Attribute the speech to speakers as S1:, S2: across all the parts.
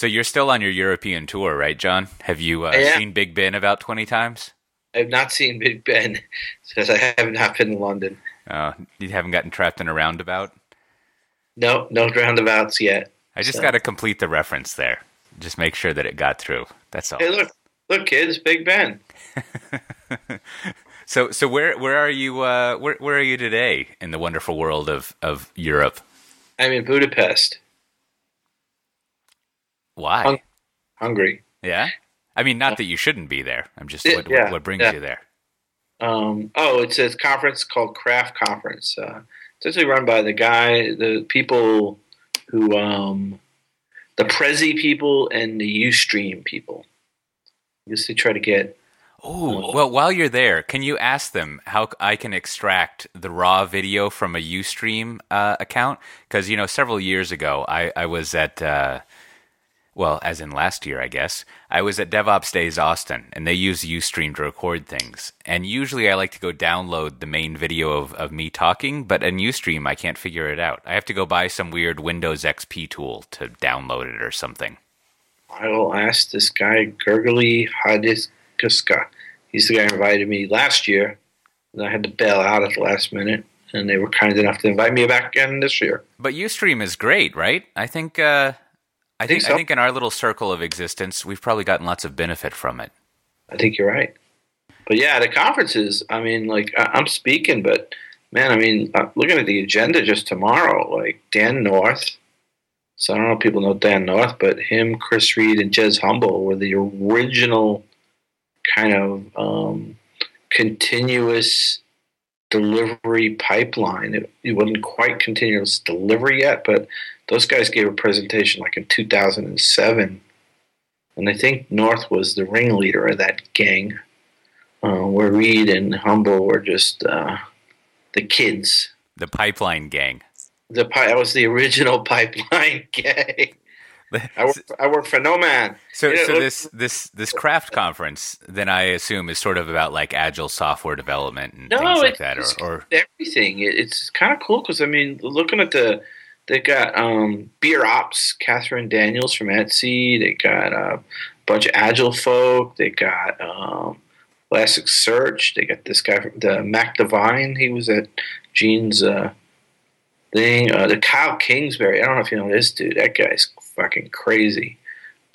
S1: So you're still on your European tour, right, John? Have you uh, seen Big Ben about 20 times?
S2: I've not seen Big Ben because I have not been in London.
S1: Uh, you haven't gotten trapped in a roundabout?
S2: No, no roundabouts yet.
S1: I just
S2: So-
S1: got to complete the reference there. Just make sure that it got through. That's all.
S2: Hey, look, look, kids, Big Ben.
S1: So, so where where are you? Uh, where where are you today in the wonderful world of of Europe?
S2: I'm in Budapest,
S1: Why?
S2: Hung- Hungary.
S1: yeah, I mean, not that you shouldn't be there. I'm just
S2: Yeah,
S1: what,
S2: yeah,
S1: what brings
S2: yeah.
S1: you there.
S2: Um, oh, it's a conference called Craft Conference. Uh, it's actually run by the guy, the people who, um, the Prezi people and the UStream people. I guess they try to get.
S1: Oh, well, while you're there, can you ask them how I can extract the raw video from a Ustream uh, account? Because, you know, several years ago, I, I was at, uh, well, as in last year, I guess, I was at DevOps Days Austin, and they use Ustream to record things. And usually I like to go download the main video of, of me talking, but in Ustream, I can't figure it out. I have to go buy some weird Windows XP tool to download it or something.
S2: I will ask this guy, Gergely Hodicska. He's the guy who invited me last year, and I had to bail out at the last minute, and they were kind enough to invite me back again this year.
S1: But Ustream is great, right? I think uh, I think
S2: think so.
S1: I think in our little circle of existence, we've probably gotten lots of benefit from it.
S2: I think you're right. But yeah, the conferences. I mean, like I- I'm speaking, but man, I mean, uh, looking at the agenda just tomorrow, like Dan North. So I don't know if people know Dan North, but him, Chris Read, and Jez Humble were the original kind of um, continuous delivery pipeline. It, it wasn't quite continuous delivery yet, but those guys gave a presentation like in 2007 and I think North was the ringleader of that gang, uh, where Read and Humble were just uh, the kids.
S1: The Pipeline Gang.
S2: The pi- that was the original pipeline gang. I work, I work for No Man.
S1: So,
S2: Yeah,
S1: so this this this craft conference, then I assume is sort of about like agile software development and
S2: No,
S1: things like that, or, or
S2: everything. It, it's kind of cool because I mean, looking at the, they got um, Beer Ops, Catherine Daniels from Etsy. They got a bunch of Agile folk. They got um, Elasticsearch. They got this guy from the Mac Divine. He was at Gene's uh, thing. Uh, the Kyle Kingsbury. I don't know if you know this dude. That guy's fucking crazy,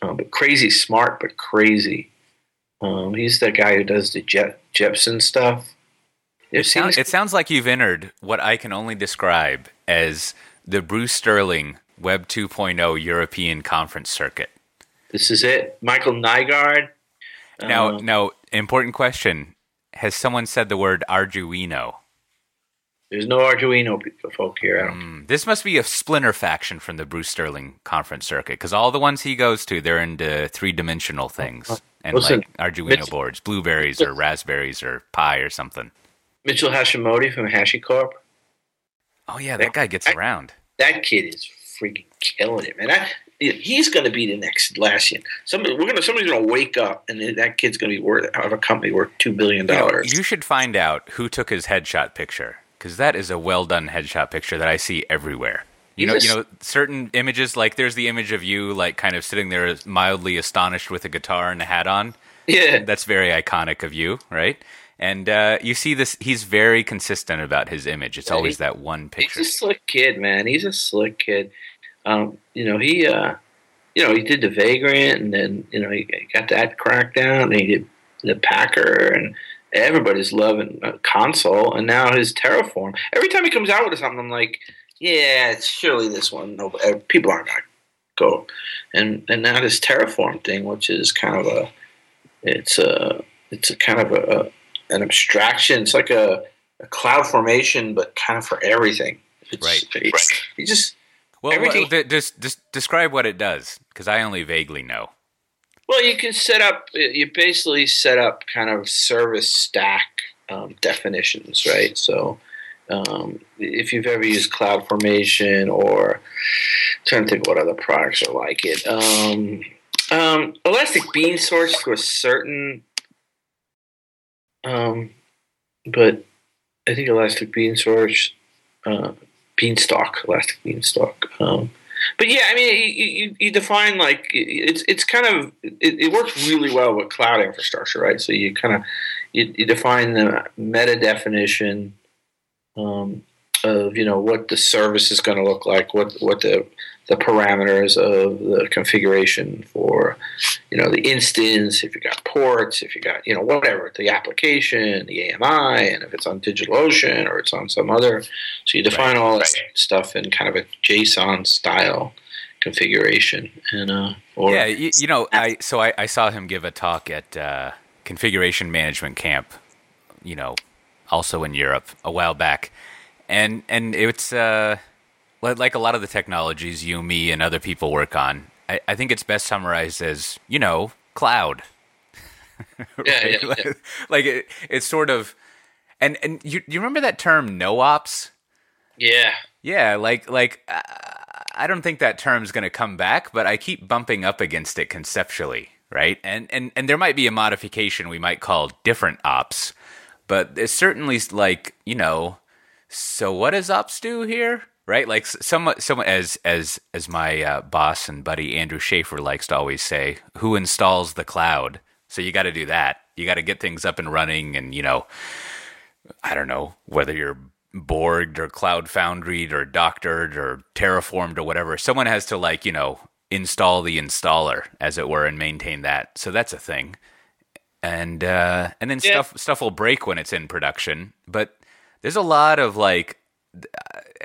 S2: um, but crazy smart, but crazy. Um, he's the guy who does the Jep- Jepsen stuff.
S1: It, sound, it sounds like you've entered what I can only describe as the Bruce Sterling Web 2.0 European conference circuit.
S2: This is it. Michael Nygard.
S1: Now,
S2: Um,
S1: now, important question: Has someone said the word Arduino?
S2: There's no Arduino folk here.
S1: Mm, this must be a splinter faction from the Bruce Sterling conference circuit because all the ones he goes to, they're into three dimensional things and
S2: Listen,
S1: like Arduino
S2: Mitch-
S1: boards, blueberries or raspberries or Pi or something.
S2: Mitchell Hashimoto from HashiCorp.
S1: Oh yeah, that guy gets
S2: I-
S1: around.
S2: That kid is freaking killing it, man. I, he's going to be the next Atlassian. Somebody, we're gonna, somebody's going to wake up, and that kid's going to be worth have a company worth two billion
S1: You, know,
S2: dollars.
S1: you should find out who took his headshot picture because that is a well done headshot picture that I see everywhere. You know, you know, certain images like there's the image of you like kind of sitting there mildly astonished with a guitar and a hat on.
S2: yeah,
S1: That's very iconic of you, right? And uh, you see this; he's very consistent about his image. It's
S2: Yeah,
S1: always
S2: he-
S1: that one picture.
S2: he's a slick kid, man. He's a slick kid. Um, you know, he, uh, you know, he did the Vagrant, and then you know he got that crackdown, and he did the Packer, and everybody's loving uh, Consul, and now his Terraform. Every time he comes out with something, I'm like, yeah, it's surely this one. No, uh, people aren't gonna go, and and now this Terraform thing, which is kind of a, it's a, it's a kind of a, a an abstraction. It's like a, a cloud formation, but kind of for everything. It's,
S1: Right.
S2: It's, you just
S1: Well,
S2: everything-
S1: well, th- just, just describe what it does because I only vaguely know.
S2: Well, you can set up. You basically set up kind of service stack um, definitions, right? So, um, if you've ever used CloudFormation or I trying to think what other products are like it, um, um, Elastic Bean Source to a certain, um, but I think Elastic Bean Source, uh, Beanstalk, Elastic Beanstalk. Um, but yeah, I mean, you, you, you define like it's it's kind of it, it, works really well with cloud infrastructure, right? So you kind of you, you define the meta definition um, of you know what the service is going to look like, what what the the parameters of the configuration for you know the instance, if you got ports, if you got you know whatever the application, the AMI, and if it's on DigitalOcean or it's on some other. So you define right, all that right. stuff in kind of a JSON style configuration and uh
S1: or yeah you, you know i so I, I saw him give a talk at uh configuration management camp you know also in europe a while back and and it's uh, like a lot of the technologies you, me, and other people work on. I, I think it's best summarized as you know cloud.
S2: right? yeah, yeah,
S1: like, yeah. like it, it's sort of, and and you you remember that term no ops?
S2: Yeah.
S1: Yeah, like like uh, I don't think that term's going to come back, but I keep bumping up against it conceptually, right? And and and there might be a modification we might call different ops, but it's certainly like you know so what does ops do here? Right, like someone, some as as as my uh, boss and buddy Andrew Shafer likes to always say, who installs the cloud? So you got to do that. You got to get things up and running, and you know, I don't know whether you're Borged or Cloud Foundry or Doctored or Terraformed or whatever. Someone has to like you know install the installer, as it were, and maintain that. So that's a thing. And uh, and then yeah. stuff stuff will break when it's in production, but there's a lot of like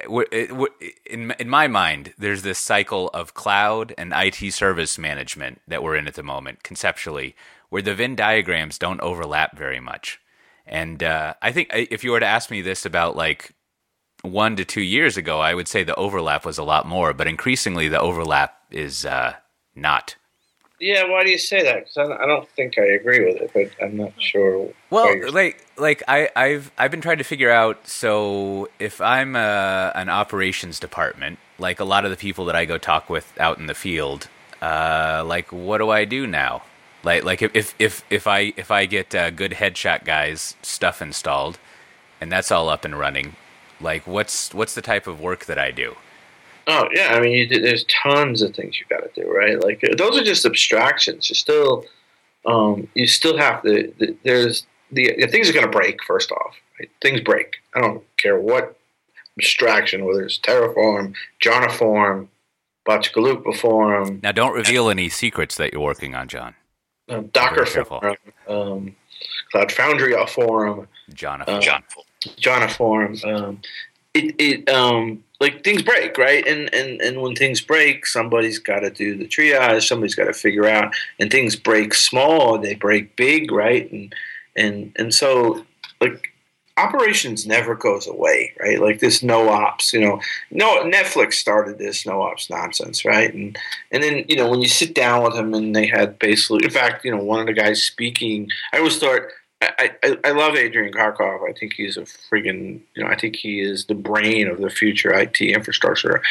S1: in in my mind, there's this cycle of cloud and IT service management that we're in at the moment, conceptually, where the Venn diagrams don't overlap very much. And uh, I think if you were to ask me this about like one to two years ago, I would say the overlap was a lot more, but increasingly the overlap is uh, not.
S2: Yeah, why do you say that? Because I, don't think I agree with it, but I'm not sure.
S1: Well, like, like I, I've I've been trying to figure out. So if I'm a, uh, an operations department, like a lot of the people that I go talk with out in the field, uh, like what do I do now? Like, like if if if I if I get uh, good headshot guys stuff installed, and that's all up and running, like what's what's the type of work that I do?
S2: Oh yeah, I mean, you, there's tons of things you got to do, right? Like those are just abstractions. You still, um, you still have to. The, there's the, the, things are going to break. First off, right? things break. I don't care what abstraction, whether it's Terraform, Joniform, Botchagalupa form.
S1: Now, don't reveal any secrets that you're working on, John.
S2: Um, Docker form, um, Cloud Foundry forum,
S1: Joniform.
S2: Joniform. Um, it it um like things break, right? And and and when things break, somebody's got to do the triage. Somebody's got to figure out. And things break small, they break big, right? And and and so like operations never goes away, right? Like this no ops, you know, no Netflix started this no ops nonsense, right? And and then you know when you sit down with them and they had basically, in fact, you know, one of the guys speaking, I always thought I, I, love Adrian Cockcroft. I think he's a friggin' you know I think he is the brain of the future IT infrastructure.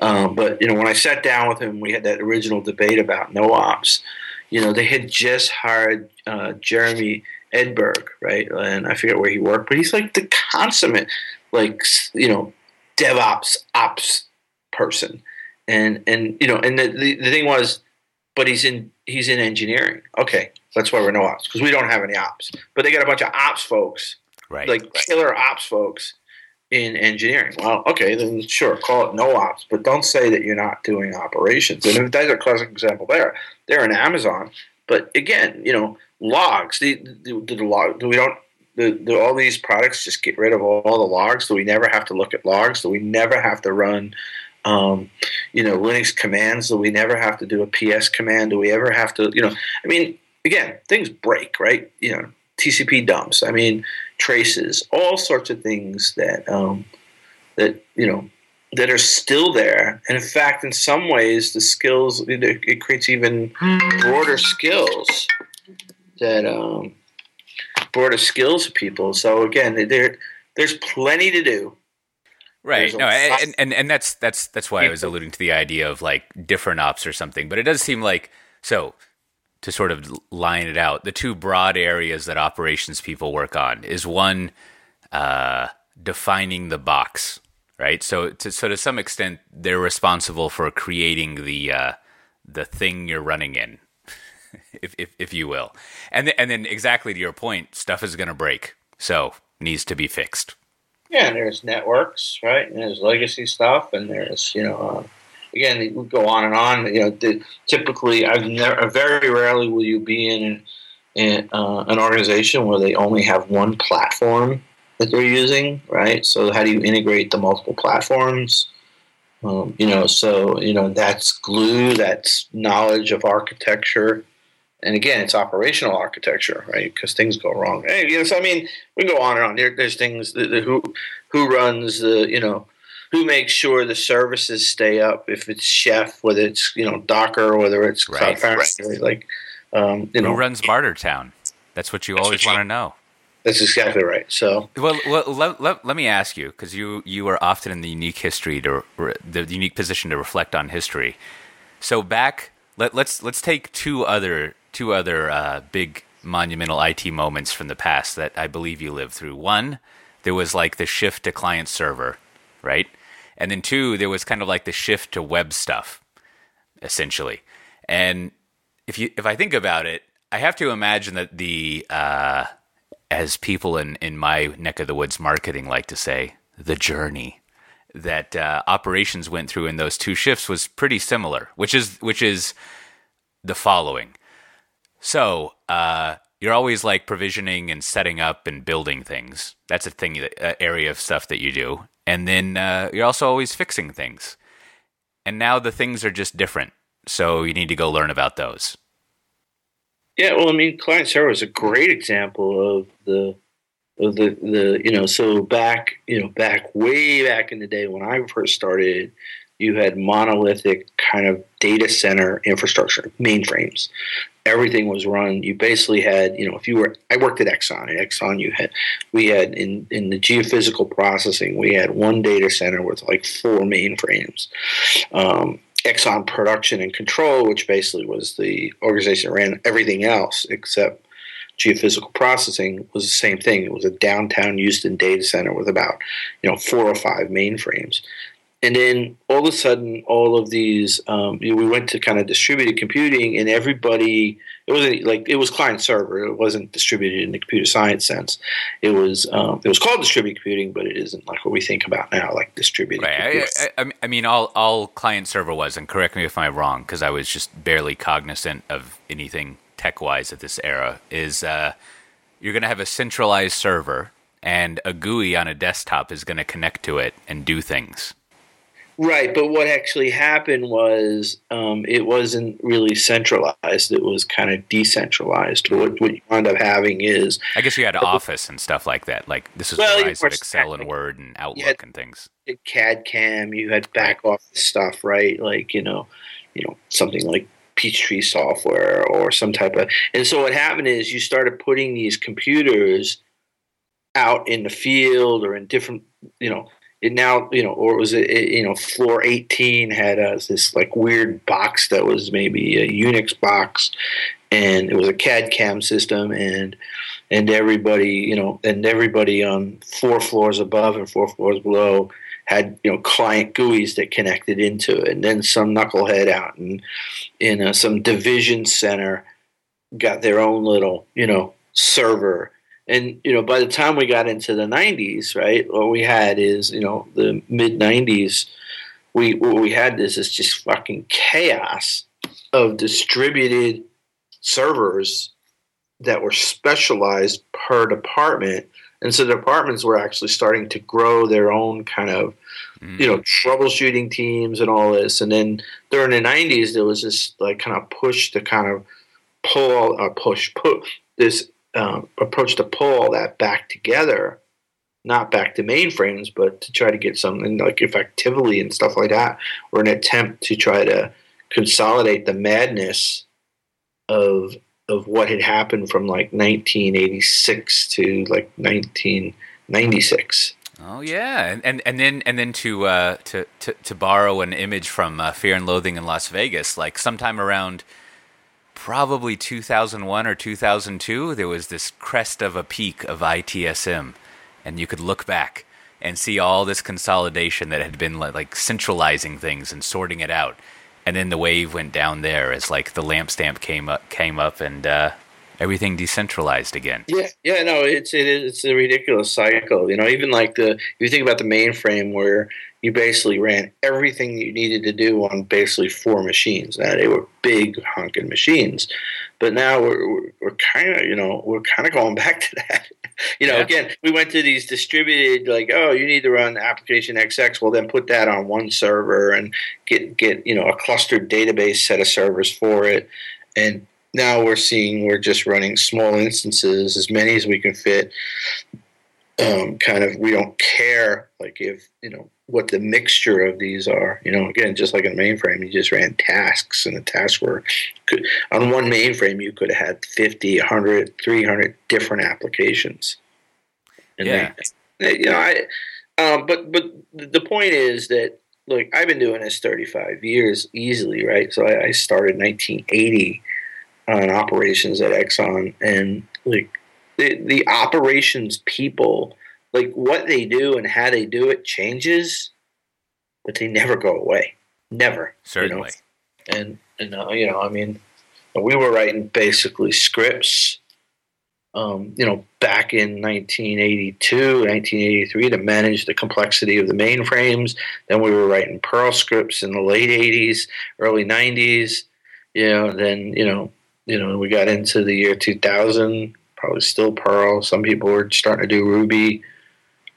S2: Um, but you know when I sat down with him, we had that original debate about no ops. You know they had just hired uh, Jeremy Edberg, right? And I forget where he worked, but he's like the consummate like you know DevOps ops person. And and you know and the, the, the thing was, but he's in he's in engineering. Okay, that's why we're no ops because we don't have any ops. But they got a bunch of ops folks,
S1: right?
S2: Like killer ops folks in engineering. Well, okay, then sure, call it no ops, but don't say that you're not doing operations. And if that's a classic example there, they're in Amazon. But again, you know, logs. The, the, the log. Do we don't. Do, do all these products just get rid of all, all the logs? Do we never have to look at logs? Do we never have to run um, you know, Linux commands? Do we never have to do a PS command? Do we ever have to, you know, I mean, again, things break, right? You know, TCP dumps. I mean, traces, all sorts of things that um, that you know that are still there. And in fact, in some ways, the skills it, it creates even broader skills that um, broader skills of people. So again, there there's plenty to do.
S1: Right. No, and, and and that's that's that's why I was alluding to the idea of like different ops or something. But it does seem like so to sort of line it out, the two broad areas that operations people work on is one uh, defining the box, right? So to so to some extent, they're responsible for creating the uh, the thing you're running in, if, if if you will, and th- and then exactly to your point, stuff is going to break, so needs to be fixed.
S2: Yeah, and there's networks, right? And there's legacy stuff, and there's you know, uh, again, we go on and on. You know, the, typically, I've never, very rarely will you be in, in uh, an organization where they only have one platform that they're using, right? So how do you integrate the multiple platforms? Um, you know, so you know that's glue, that's knowledge of architecture, and again, it's operational architecture, right? Because things go wrong. Hey, you know, so I mean, we go on and on. There, there's things that, that who who runs the, you know, who makes sure the services stay up. If it's Chef, whether it's you know Docker, whether it's
S1: Right.
S2: Cloud Foundry, like um, you know,
S1: Who runs Bartertown? That's what you always want to know.
S2: that's exactly right. So
S1: Well, well let, let, let me ask you, because you, you are often in the unique history to re- the unique position to reflect on history. So back, let, let's let's take two other two other uh, big monumental IT moments from the past that I believe you lived through. One, there was like the shift to client server, right? And then two, there was kind of like the shift to web stuff, essentially. And if you if I think about it, I have to imagine that the uh, as people in in my neck of the woods marketing like to say, the journey that uh, operations went through in those two shifts was pretty similar, which is which is the following. So uh, you're always like provisioning and setting up and building things. That's a thing, that, uh, area of stuff that you do, and then uh, you're also always fixing things. And now the things are just different, so you need to go learn about those.
S2: Yeah, well, I mean, client server is a great example of the of the the you know so back you know back way back in the day when I first started, you had monolithic kind of data center infrastructure mainframes. Everything was run. You basically had you know if you were I worked at Exxon. At Exxon, you had we had in in the geophysical processing we had one data center with like four mainframes. Um, Exxon Production and Control, which basically was the organization that ran everything else except geophysical processing, was the same thing. It was a downtown Houston data center with about you know four or five mainframes. And then all of a sudden, all of these, um, you know, we went to kind of distributed computing, and everybody, it wasn't like it was client server. It wasn't distributed in the computer science sense. It was, um, it was called distributed computing, but it isn't like what we think about now, like distributed.
S1: Right.
S2: computing.
S1: I, I, I mean, all all client server was, and correct me if I'm wrong, because I was just barely cognizant of anything tech wise at this era. Is uh, you're going to have a centralized server, and a GUI on a desktop is going to connect to it and do things.
S2: Right, but what actually happened was um, it wasn't really centralized. It was kind of decentralized. What, what you wound up having is
S1: I guess you had Office and stuff like that. Like this is
S2: Well,
S1: the rise of Excel and. Word and Outlook
S2: had-
S1: and things.
S2: CAD CAM. You had back office stuff, right? Like you know, you know something like Peachtree software or some type of. And so what happened is you started putting these computers out in the field or in different, you know, it now, you know, or was it, it you know, floor 18 had uh, this like weird box that was maybe a Unix box and it was a CAD CAM system and and everybody, you know, and everybody on four floors above and four floors below had you know client GUIs that connected into it, and then some knucklehead out in in uh, some division center got their own little you know server. And you know, by the time we got into the '90s, right, what we had is you know the mid '90s. We what we had is this just fucking chaos of distributed servers that were specialized per department and so the departments were actually starting to grow their own kind of
S1: Mm.
S2: you know troubleshooting teams and all this and then during the 90s there was this like kind of push to kind of pull uh, push put this um, approach to pull that back together not back to mainframes but to try to get something like effectively and stuff like that or an attempt to try to consolidate the madness of of what had happened from like 1986 to like 1996
S1: Oh yeah, and and, and then and then to, uh, to to to borrow an image from uh, Fear and Loathing in Las Vegas, like sometime around probably 2001 or 2002, there was this crest of a peak of ITSM, and you could look back and see all this consolidation that had been like, centralizing things and sorting it out. And then the wave went down there as like the LAMP stack came up, came up, and uh, everything decentralized again.
S2: Yeah, yeah, no, it's it is it's a ridiculous cycle. You know, even like the if you think about the mainframe where you basically ran everything you needed to do on basically four machines. Now they were big honking machines, but now we're we're, we're kind of you know we're kind of going back to that. you know, yeah. again, we went to these distributed like, oh, you need to run application XX. Well, then put that on one server and get get you know a clustered database set of servers for it, and now we're seeing we're just running small instances, as many as we can fit. Um, kind of, we don't care like if you know what the mixture of these are. You know, again, just like in a mainframe, you just ran tasks, and the tasks were could, on one mainframe you could have had 50, 100, 300 different applications.
S1: And yeah.
S2: They, you know, I. Um, but but the point is that look, I've been doing this 35 years easily, right? So I, I started 1980 on operations at Exxon, and like the the operations people, like what they do and how they do it changes, but they never go away, never.
S1: Certainly.
S2: You know? And and uh, you know, I mean, we were writing basically scripts. Um, you know, back in 1982, 1983, to manage the complexity of the mainframes. Then we were writing Perl scripts in the late 80s, early 90s. You know, then you know, you know, we got into the year 2000, probably still Perl. Some people were starting to do Ruby,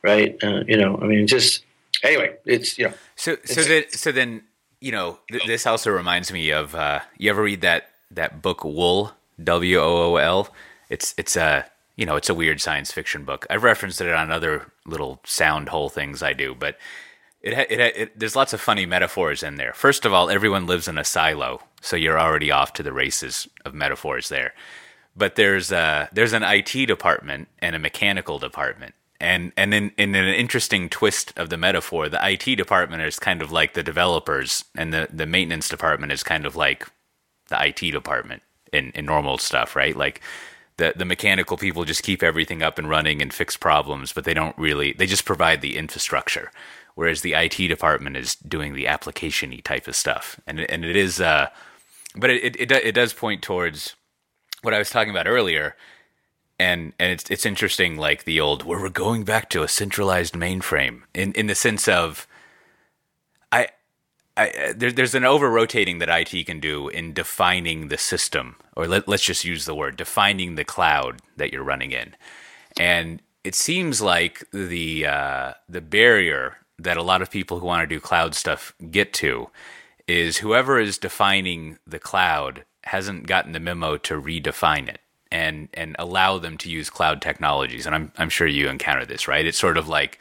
S2: right? Uh, you know, I mean, just anyway, it's you know.
S1: So so that so then you know th- this also reminds me of uh, you ever read that that book Wool W O O L? It's it's a you know it's a weird science fiction book. I've referenced it on other little sound hole things I do, but it, it, it, there's lots of funny metaphors in there. First of all, everyone lives in a silo, so you're already off to the races of metaphors there. But there's a, there's an IT department and a mechanical department, and and in, in an interesting twist of the metaphor, the IT department is kind of like the developers, and the the maintenance department is kind of like the IT department in in normal stuff, right? Like the the mechanical people just keep everything up and running and fix problems, but they don't really they just provide the infrastructure whereas the IT department is doing the application-y type of stuff. And and it is, uh, but it, it it does point towards what I was talking about earlier. And and it's it's interesting, like the old where we're going back to a centralized mainframe in in the sense of, I. I, there, there's an over rotating that IT can do in defining the system, or let, let's just use the word defining the cloud that you're running in. And it seems like the uh, the barrier that a lot of people who want to do cloud stuff get to is whoever is defining the cloud hasn't gotten the memo to redefine it and and allow them to use cloud technologies. And I'm I'm sure you encounter this, right? It's sort of like,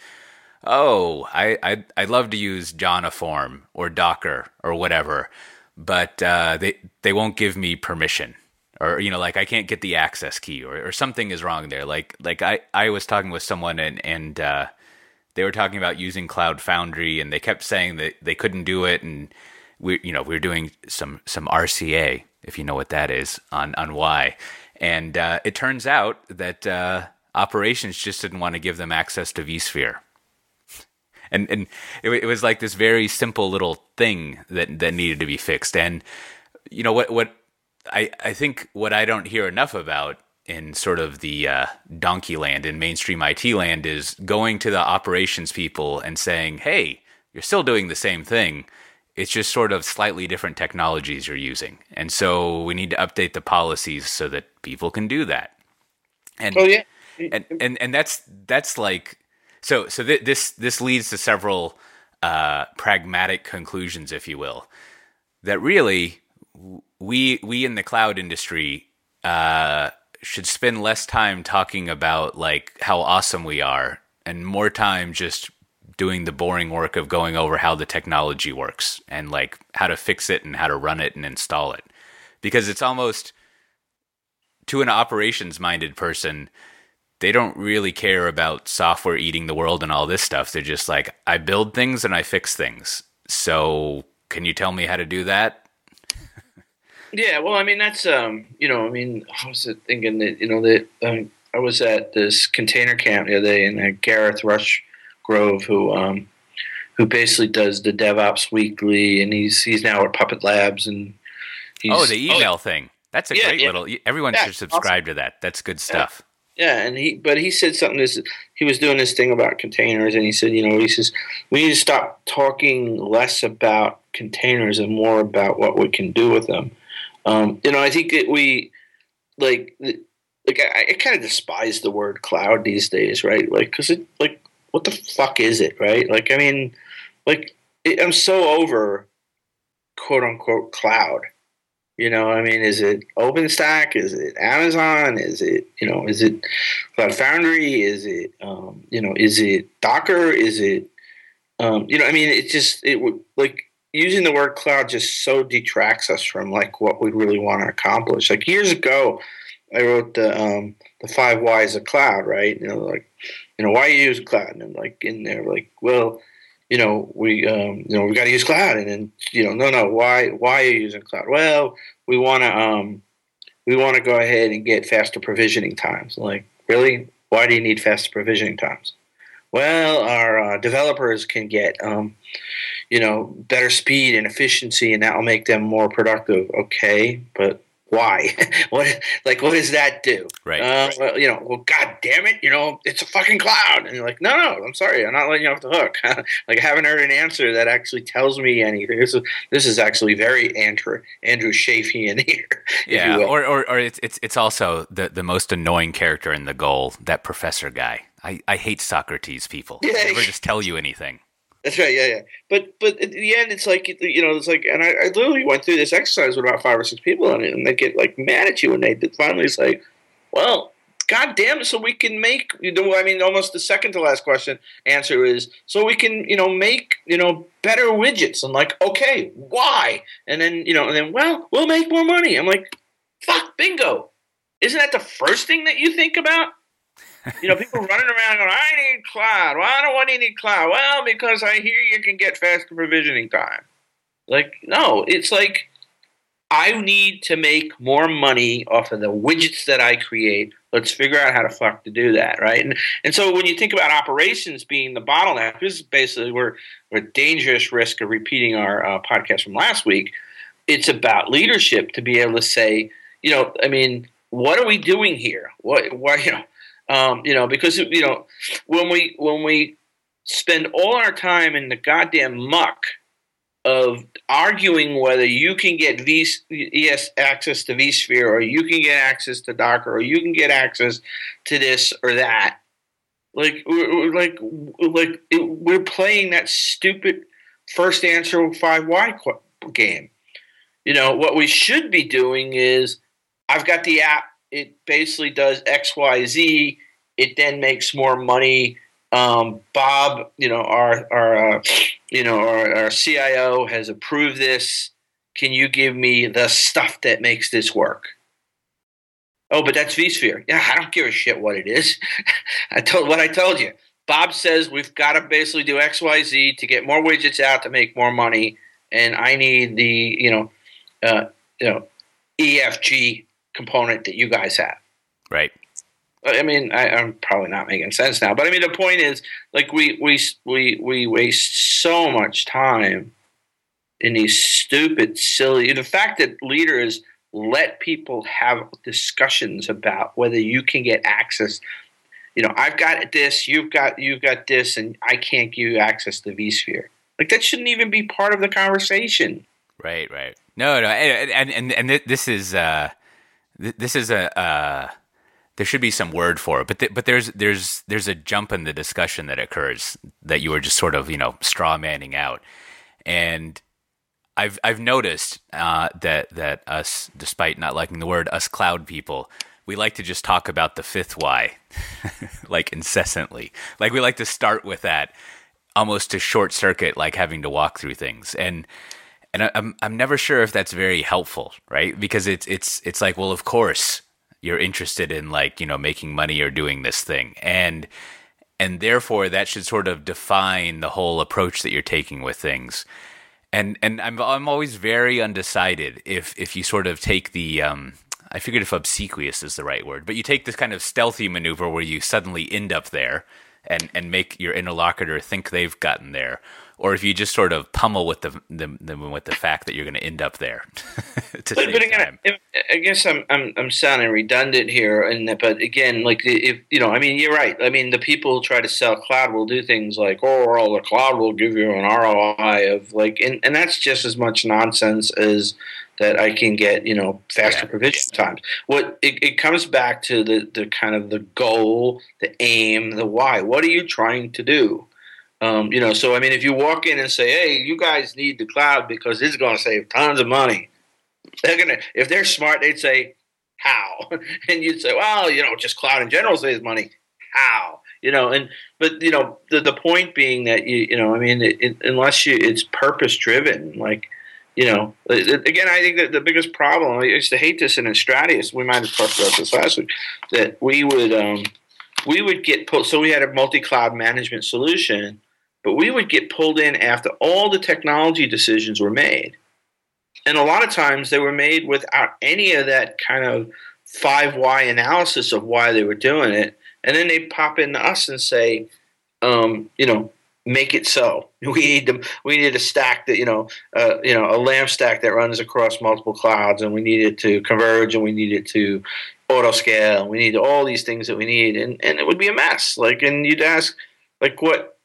S1: oh, I I I love to use Joniform or Docker or whatever, but uh, they they won't give me permission. Or you know, like I can't get the access key, or, or something is wrong there. Like like I, I was talking with someone and and uh, they were talking about using Cloud Foundry, and they kept saying that they couldn't do it, and we, you know, we were doing some some RCA, if you know what that is, on on why, and uh, it turns out that uh, operations just didn't want to give them access to vSphere, and and it, it was like this very simple little thing that that needed to be fixed, and you know what what I I think what I don't hear enough about in sort of the uh, donkey land in mainstream IT land is going to the operations people and saying, "Hey, you're still doing the same thing. It's just sort of slightly different technologies you're using, and so we need to update the policies so that people can do that." And
S2: oh yeah,
S1: and and and that's that's like so so th- this this leads to several uh, pragmatic conclusions, if you will, that really we we in the cloud industry. Uh, should spend less time talking about like how awesome we are and more time just doing the boring work of going over how the technology works and like how to fix it and how to run it and install it. Because it's almost to an operations minded person they don't really care about software eating the world and all this stuff. They're just like i build things and i fix things. So can you tell me how to do that?
S2: Yeah, well, I mean that's um, you know, I mean, I was thinking that you know that um, I was at this container camp the other day, and uh, Gareth Rush Grove, who um, who basically does the DevOps Weekly, and he's he's now at Puppet Labs, and
S1: oh, the email oh, thing. That's a
S2: yeah,
S1: great
S2: yeah.
S1: little. Everyone
S2: Yeah,
S1: should subscribe
S2: awesome.
S1: to that. That's good stuff.
S2: Yeah, and he but he said something. This he was doing this thing about containers, and he said, you know, he says we need to stop talking less about containers and more about what we can do with them. Um, you know, I think that we like like I, I kind of despise the word cloud these days, right? Like, because it like what the fuck is it, right? Like, I mean, like it, I'm so over quote unquote cloud. You know, I mean, is it OpenStack? Is it Amazon? Is it you know? Is it Cloud Foundry? Is it um, you know? Is it Docker? Is it um, you know? I mean, it just it would like using the word cloud just so detracts us from like what we really want to accomplish. Like years ago, I wrote the um, the five whys of cloud, right? You know, like you know why you use cloud, and like in there, like well, you know we um, you know we got to use cloud, and then you know no no why why are you using cloud? Well, we want to um, we want to go ahead and get faster provisioning times. Like really, why do you need faster provisioning times? Well, our uh, developers can get um, you know better speed and efficiency, and that will make them more productive. Okay, but why? what like what does that do?
S1: Right.
S2: Uh, well, you know, well, god damn it, you know, it's a fucking cloud, and you're like, no, no, I'm sorry, I'm not letting you off the hook. like I haven't heard an answer that actually tells me anything. This is this is actually very Andrew Andrew Shafian here. if you
S1: Yeah,
S2: will.
S1: or, or or it's it's it's also the the most annoying character in the goal, that professor guy. I, I hate Socrates people.
S2: Yeah.
S1: They never just tell you anything.
S2: That's right, yeah, yeah. But but at the end, it's like you know, it's like, and I, I literally went through this exercise with about five or six people on it, and they get like mad at you, and they finally it's like, well, god damn it, so we can make you know, I mean, almost the second to last question answer is so we can you know make you know better widgets, and like, okay, why? And then you know, and then well, we'll make more money. I'm like, fuck, bingo. Isn't that the first thing that you think about? You know, people running around going, I need cloud. Why I do I need cloud? Well, because I hear you can get faster provisioning time. Like, no, it's like I need to make more money off of the widgets that I create. Let's figure out how to fuck to do that, right? And and so when you think about operations being the bottleneck, this is basically we're we're dangerous risk of repeating our uh, podcast from last week. It's about leadership to be able to say, you know, I mean, what are we doing here? What, why, you know, um, you know, because you know, when we when we spend all our time in the goddamn muck of arguing whether you can get v, ES access to vSphere or you can get access to Docker or you can get access to this or that. Like, we're, like, like it, we're playing that stupid first answer five Y game. You know what we should be doing is, I've got the app. It basically does X Y Z. It then makes more money um, Bob, you know, our our uh, you know our, our CIO has approved this. Can you give me the stuff that makes this work? Oh, but that's vSphere. Yeah, I don't give a shit what it is. I told what I told you. Bob says we've got to basically do X, Y, Z to get more widgets out to make more money, and I need the you know, uh, you know, EFG component that you guys have.
S1: Right.
S2: I mean, I, I'm probably not making sense now, but I mean, the point is, like, we we we we waste so much time in these stupid, silly. The fact that leaders let people have discussions about whether you can get access. You know, I've got this, you've got you've got this, and I can't give you access to vSphere. Like that shouldn't even be part of the conversation.
S1: Right, right. No, no, and and and, and this is uh, th- this is a uh, there should be some word for it, but th- but there's there's there's a jump in the discussion that occurs that you were just sort of you know straw manning out, and I've I've noticed uh, that that us, despite not liking the word, us cloud people, we like to just talk about the fifth why, like incessantly. Like we like to start with that, almost to short circuit, like having to walk through things and and I, I'm I'm never sure if that's very helpful, right? Because it's it's it's like, well, of course you're interested in like you know making money or doing this thing, and and therefore that should sort of define the whole approach that you're taking with things. And and I'm I'm always very undecided if if you sort of take the um, I figured if obsequious is the right word, but you take this kind of stealthy maneuver where you suddenly end up there and and make your interlocutor think they've gotten there, or if you just sort of pummel with the, the, the with the fact that you're going to end up there.
S2: to but, but again, time. I guess I'm I'm I'm sounding redundant here, and but again, like if you know, I mean, you're right. I mean, the people who try to sell cloud will do things like, oh, well, the cloud will give you an ROI of like, and and that's just as much nonsense as that I can get, you know, faster yeah. provision times. What it, it comes back to the the kind of the goal, the aim, the why. What are you trying to do? Um, you know, so I mean, if you walk in and say, "Hey, you guys need the cloud because it's going to save tons of money," they're gonna, if they're smart, they'd say, "How?" and you'd say, "Well, you know, just cloud in general saves money. How?" You know, and but you know, the the point being that you you know, I mean, it, it, unless you it's purpose driven, like you know, again, I think that the biggest problem, I used to hate this in Stratius, we might have talked about this last week, that we would, um, we would get pulled, so we had a multi-cloud management solution but we would get pulled in after all the technology decisions were made. And a lot of times they were made without any of that kind of five why analysis of why they were doing it. And then they pop into us and say, um, you know, make it so. We need to we need a stack that you know, uh, you know, a LAMP stack that runs across multiple clouds, and we need it to converge, and we need it to auto scale. We need all these things that we need, and and it would be a mess. Like, and you'd ask, like, what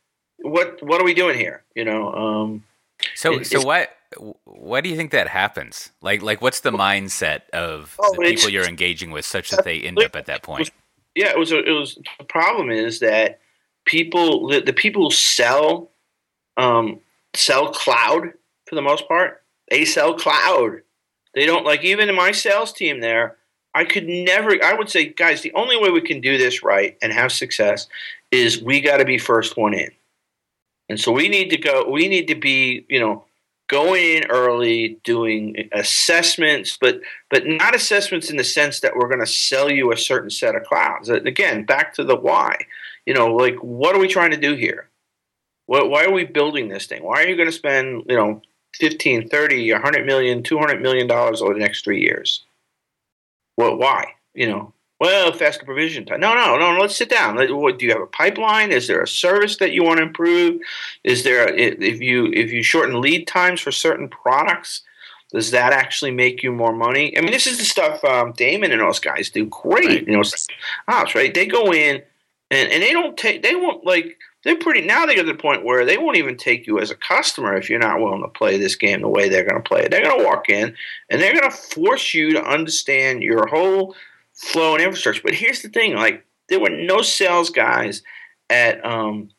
S2: what what are we doing here? You know. Um,
S1: so so what why do you think that happens? Like like what's the mindset of oh, the people you're engaging with, such that they end up at that point?
S2: yeah, it was. A, it was. The problem is that people, the, the people who sell, um, sell cloud for the most part. They sell cloud. They don't like even in my sales team there. I could never. I would say, guys, the only way we can do this right and have success is we got to be first one in. And so we need to go, we need to be, you know, going in early, doing assessments, but but not assessments in the sense that we're going to sell you a certain set of clouds. Again, back to the why. You know, like what are we trying to do here? What, why are we building this thing? Why are you going to spend, you know, 15, 30, 100 million, 200 million dollars over the next 3 years? What why? You know, well, faster provision time. No, no, no. Let's sit down. What, do you have a pipeline? Is there a service that you want to improve? Is there if you if you shorten lead times for certain products? Does that actually make you more money? I mean, this is the stuff um, Damon and those guys do great. Right. You know, ops right? They go in and, and they don't take. They won't like. They're pretty now. They get to the point where they won't even take you as a customer if you're not willing to play this game the way they're going to play it. They're going to walk in and they're going to force you to understand your whole flow and infrastructure. But here's the thing: like there were no sales guys at um,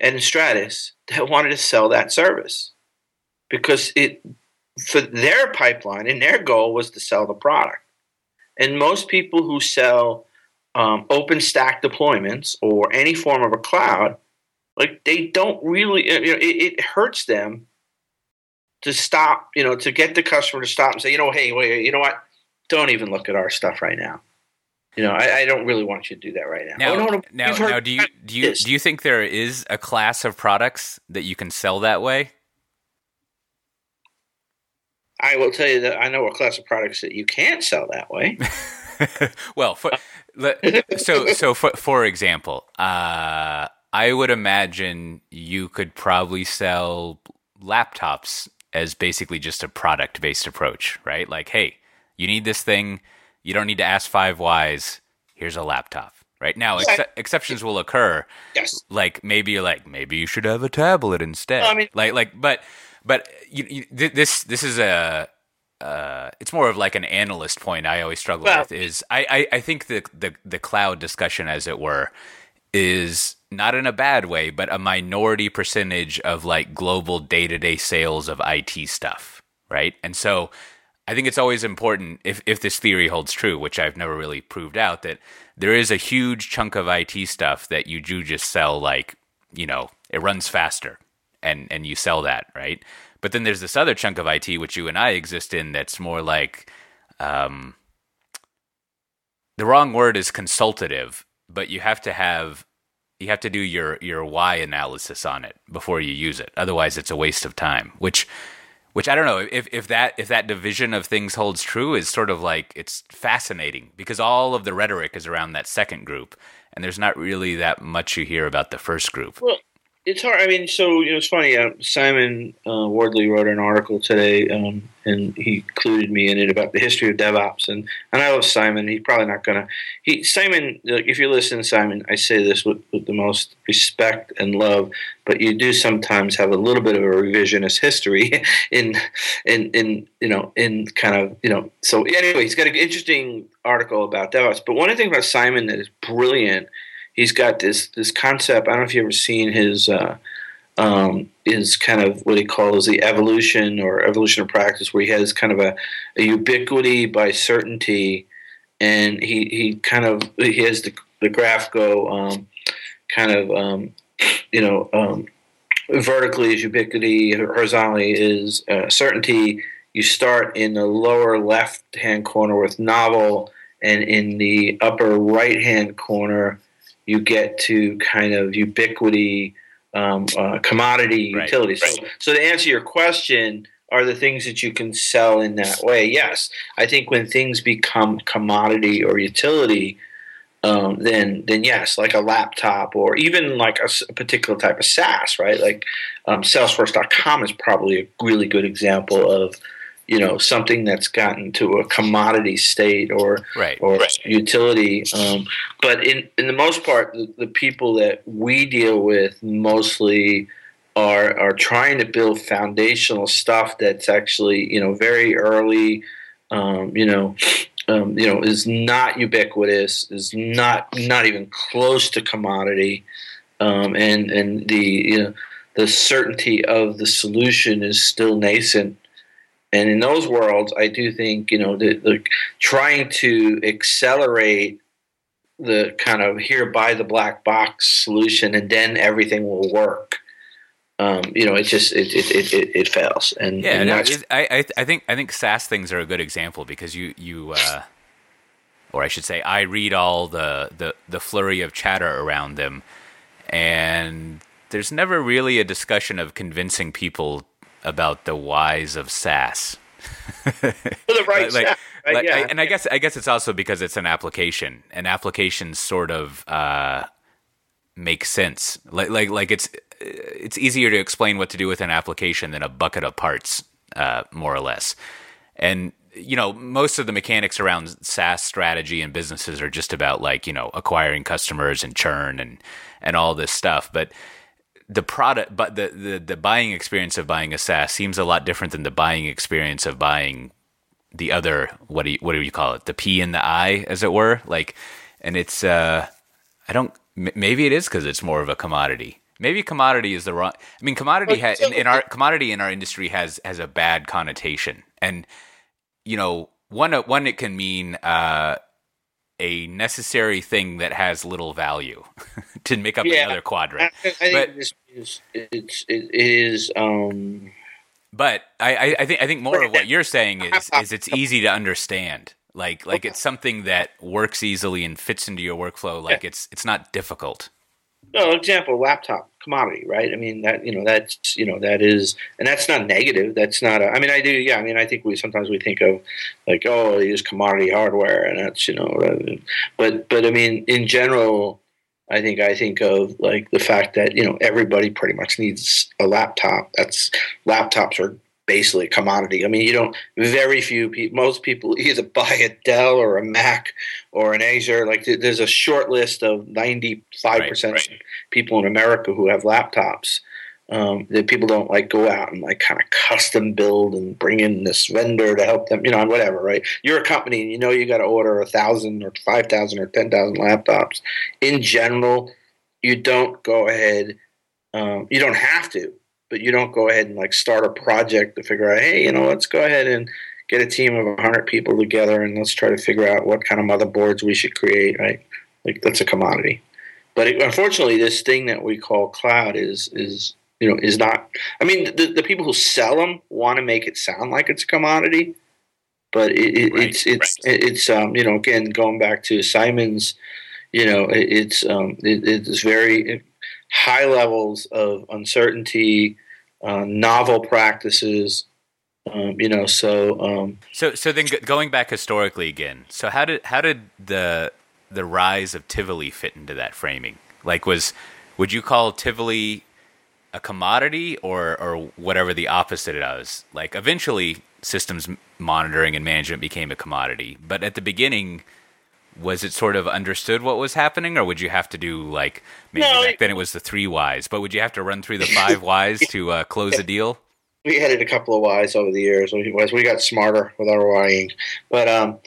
S2: at Stratus that wanted to sell that service because it for their pipeline and their goal was to sell the product. And most people who sell um, OpenStack deployments or any form of a cloud, like they don't really, you know, it, it hurts them to stop, you know, to get the customer to stop and say, you know, hey, wait, you know what? Don't even look at our stuff right now. You know, I, I don't really want you to do that right now.
S1: Now, oh, now, now, do you do you do you think there is a class of products that you can sell that way?
S2: I will tell you that I know a class of products that you can't sell that way.
S1: well, for, so so for, for example, uh, I would imagine you could probably sell laptops as basically just a product based approach, right? Like, hey, you need this thing. You don't need to ask five whys. Here's a laptop. Right now, ex- exceptions will occur.
S2: Yes.
S1: Like maybe you're like maybe you should have a tablet instead. I mean, like like but but you, you, this this is a uh, it's more of like an analyst point I always struggle well, with is I, I, I think the, the the cloud discussion as it were is not in a bad way but a minority percentage of like global day to day sales of IT stuff right and so I think it's always important if if this theory holds true, which I've never really proved out, that there is a huge chunk of IT stuff that you do just sell like, you know, it runs faster and and you sell that, right? But then there's this other chunk of IT which you and I exist in that's more like um the wrong word is consultative, but you have to have you have to do your your why analysis on it before you use it. Otherwise it's a waste of time, which which I don't know if, if that if that division of things holds true is sort of like it's fascinating because all of the rhetoric is around that second group, and there's not really that much you hear about the first group.
S2: Well, it's hard. I mean, so you know, it's funny. Uh, Simon uh, Wardley wrote an article today, um, and he included me in it about the history of DevOps. And and I love Simon. He's probably not gonna. He Simon, if you listen, Simon, I say this with, with the most respect and love, but you do sometimes have a little bit of a revisionist history in in in you know in kind of you know. So anyway, he's got an interesting article about DevOps. But one thing about Simon that is brilliant he's got this this concept. I don't know if you've ever seen his uh, um, is kind of what he calls the evolution or evolution of practice, where he has kind of a, a ubiquity by certainty, and he he kind of he has the the graph go um, kind of um, you know um, vertically is ubiquity, horizontally is uh, certainty. You start in the lower left hand corner with novel, and in the upper right hand corner you get to kind of ubiquity, um, uh, commodity, right. utility. So, right. so to answer your question, are the things that you can sell in that way? Yes, I think when things become commodity or utility, um, then then yes, like a laptop or even like a, a particular type of SaaS, right? Like um, Salesforce.com is probably a really good example of you know something that's gotten to a commodity state or
S1: right.
S2: or
S1: right.
S2: utility. Um, but in in the most part, the, the, people that we deal with mostly are are trying to build foundational stuff that's actually you know very early. Um, you know. Um, you know, is not ubiquitous, is not not even close to commodity, um, and and the you know the certainty of the solution is still nascent and in those worlds, I do think you know the, the trying to accelerate the kind of here by the black box solution, and then everything will work. Um, you know, it just it it, it, it fails. And
S1: yeah,
S2: and
S1: no, I I think I think SaaS things are a good example because you you. Uh, or I should say, I read all the, the, the flurry of chatter around them, and there's never really a discussion of convincing people about the whys of SaaS.
S2: The right like, right?
S1: Like,
S2: yeah. I,
S1: and I guess I guess it's also because it's an application, and applications sort of uh, make sense. Like like like it's it's easier to explain what to do with an application than a bucket of parts, uh, more or less. And you know, most of the mechanics around SaaS strategy and businesses are just about like you know acquiring customers and churn and and all this stuff, but the product, but the, the the buying experience of buying a SaaS seems a lot different than the buying experience of buying the other what do you what do you call it the P in the I as it were like, and it's uh I don't maybe it is because it's more of a commodity. Maybe commodity is the wrong. I mean, commodity has in, in our commodity in our industry has has a bad connotation, and you know one one it can mean uh, a necessary thing that has little value to make up yeah, another quadrant.
S2: I, I but, this is it's it is um
S1: but I, I think I think more of what you're saying is is it's easy to understand. Like like it's something that works easily and fits into your workflow. Like it's it's not difficult.
S2: No example laptop commodity, right? I mean that you know that's you know that is and that's not negative. That's not. A, I mean I do yeah. I mean I think we sometimes we think of like oh they use commodity hardware and that's you know but but I mean in general I think I think of like the fact that you know everybody pretty much needs a laptop. That's laptops are basically a commodity. I mean, you don't very few people. Most people either buy a Dell or a Mac or an Acer. Like there's a short list of ninety five percent people in America who have laptops um, that people don't like go out and like kind of custom build and bring in this vendor to help them, you know, whatever, right? You're a company and you know you got to order a thousand or five thousand or ten thousand laptops. In general, you don't go ahead. Um, you don't have to, but you don't go ahead and like start a project to figure out, hey, you know, let's go ahead and get a team of hundred people together and let's try to figure out what kind of motherboards we should create, right? Like that's a commodity. But unfortunately, this thing that we call cloud is is you know, is not. I mean, the, the people who sell them want to make it sound like it's a commodity, but it, it, right, it's it's right. it's um, you know again going back to Simon's, you know, it, it's um, it's very high levels of uncertainty, uh, novel practices, Um, you know, so um,
S1: so so then going back historically again. So how did how did the the rise of Tivoli fit into that framing? Like, was would you call Tivoli a commodity or or whatever the opposite it was? Like, eventually, systems monitoring and management became a commodity, but at the beginning. Was it sort of understood what was happening, or would you have to do like maybe no, back then it was the three whys, but would you have to run through the five whys to uh, close a deal?
S2: we added a couple of Ys over the years as we got smarter with our Ying. But um,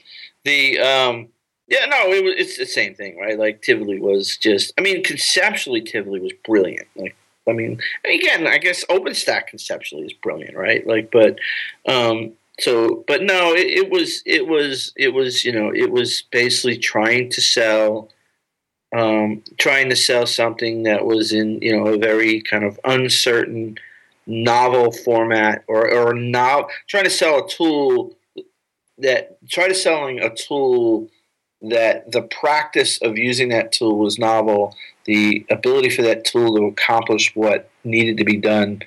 S2: the um, yeah, no, it was it's the same thing, right? Like Tivoli was just, I mean, conceptually Tivoli was brilliant. Like, I mean, again, I guess OpenStack conceptually is brilliant, right? Like, but um, so, but no, it, it was it was it was you know it was basically trying to sell. Um, trying to sell something that was in you know a very kind of uncertain novel format or or now trying to sell a tool that try to selling a tool that the practice of using that tool was novel the ability for that tool to accomplish what needed to be done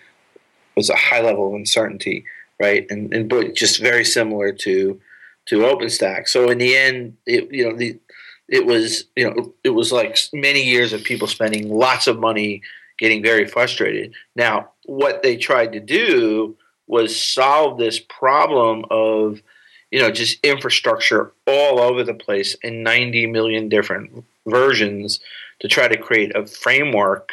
S2: was a high level of uncertainty right and and but just very similar to to OpenStack so in the end it you know the it was you know it was like many years of people spending lots of money getting very frustrated. Now, what they tried to do was solve this problem of, you know, just infrastructure all over the place in 90 million different versions to try to create a framework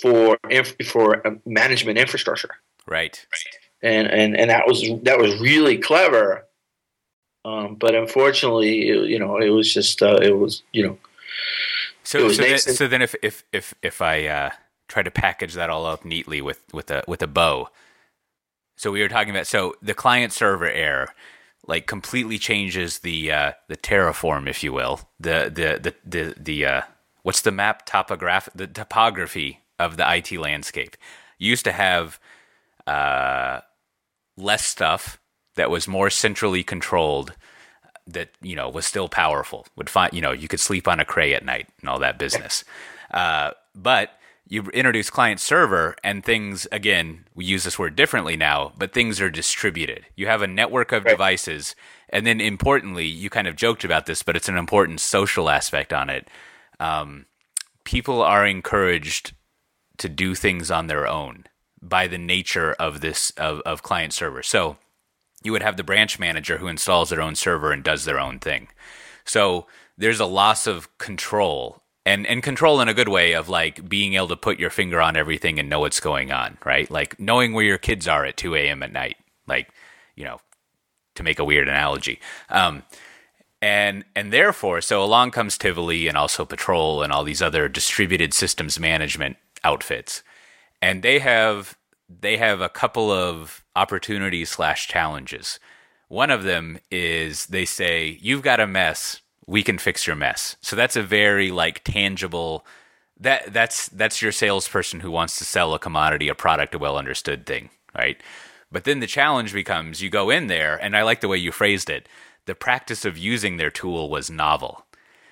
S2: for for management infrastructure.
S1: Right.
S2: And and and that was that was really clever. Um, but unfortunately, it, you know, it was just uh, it was you know
S1: so, so then, so then, if if if if I uh, try to package that all up neatly with with a with a bow, so we were talking about so the client server error like completely changes the uh, the terraform, if you will, the the the the, the uh, what's the map topograph the topography of the IT landscape. You used to have uh, less stuff that was more centrally controlled that you know was still powerful. Would find you know you could sleep on a Cray at night and all that business. Uh, but you introduce client server and things again we use this word differently now but things are distributed you have a network of right. devices and then importantly you kind of joked about this but it's an important social aspect on it um, people are encouraged to do things on their own by the nature of this of, of client server so you would have the branch manager who installs their own server and does their own thing. So there's a loss of control and and control in a good way of like being able to put your finger on everything and know what's going on, right? Like knowing where your kids are at 2 a.m. at night, like you know, to make a weird analogy. Um, and and therefore, so along comes Tivoli and also Patrol and all these other distributed systems management outfits, and they have they have a couple of opportunities slash challenges. One of them is they say, You've got a mess, we can fix your mess. So that's a very like tangible that that's that's your salesperson who wants to sell a commodity, a product, a well understood thing, right? But then the challenge becomes you go in there, and I like the way you phrased it. The practice of using their tool was novel.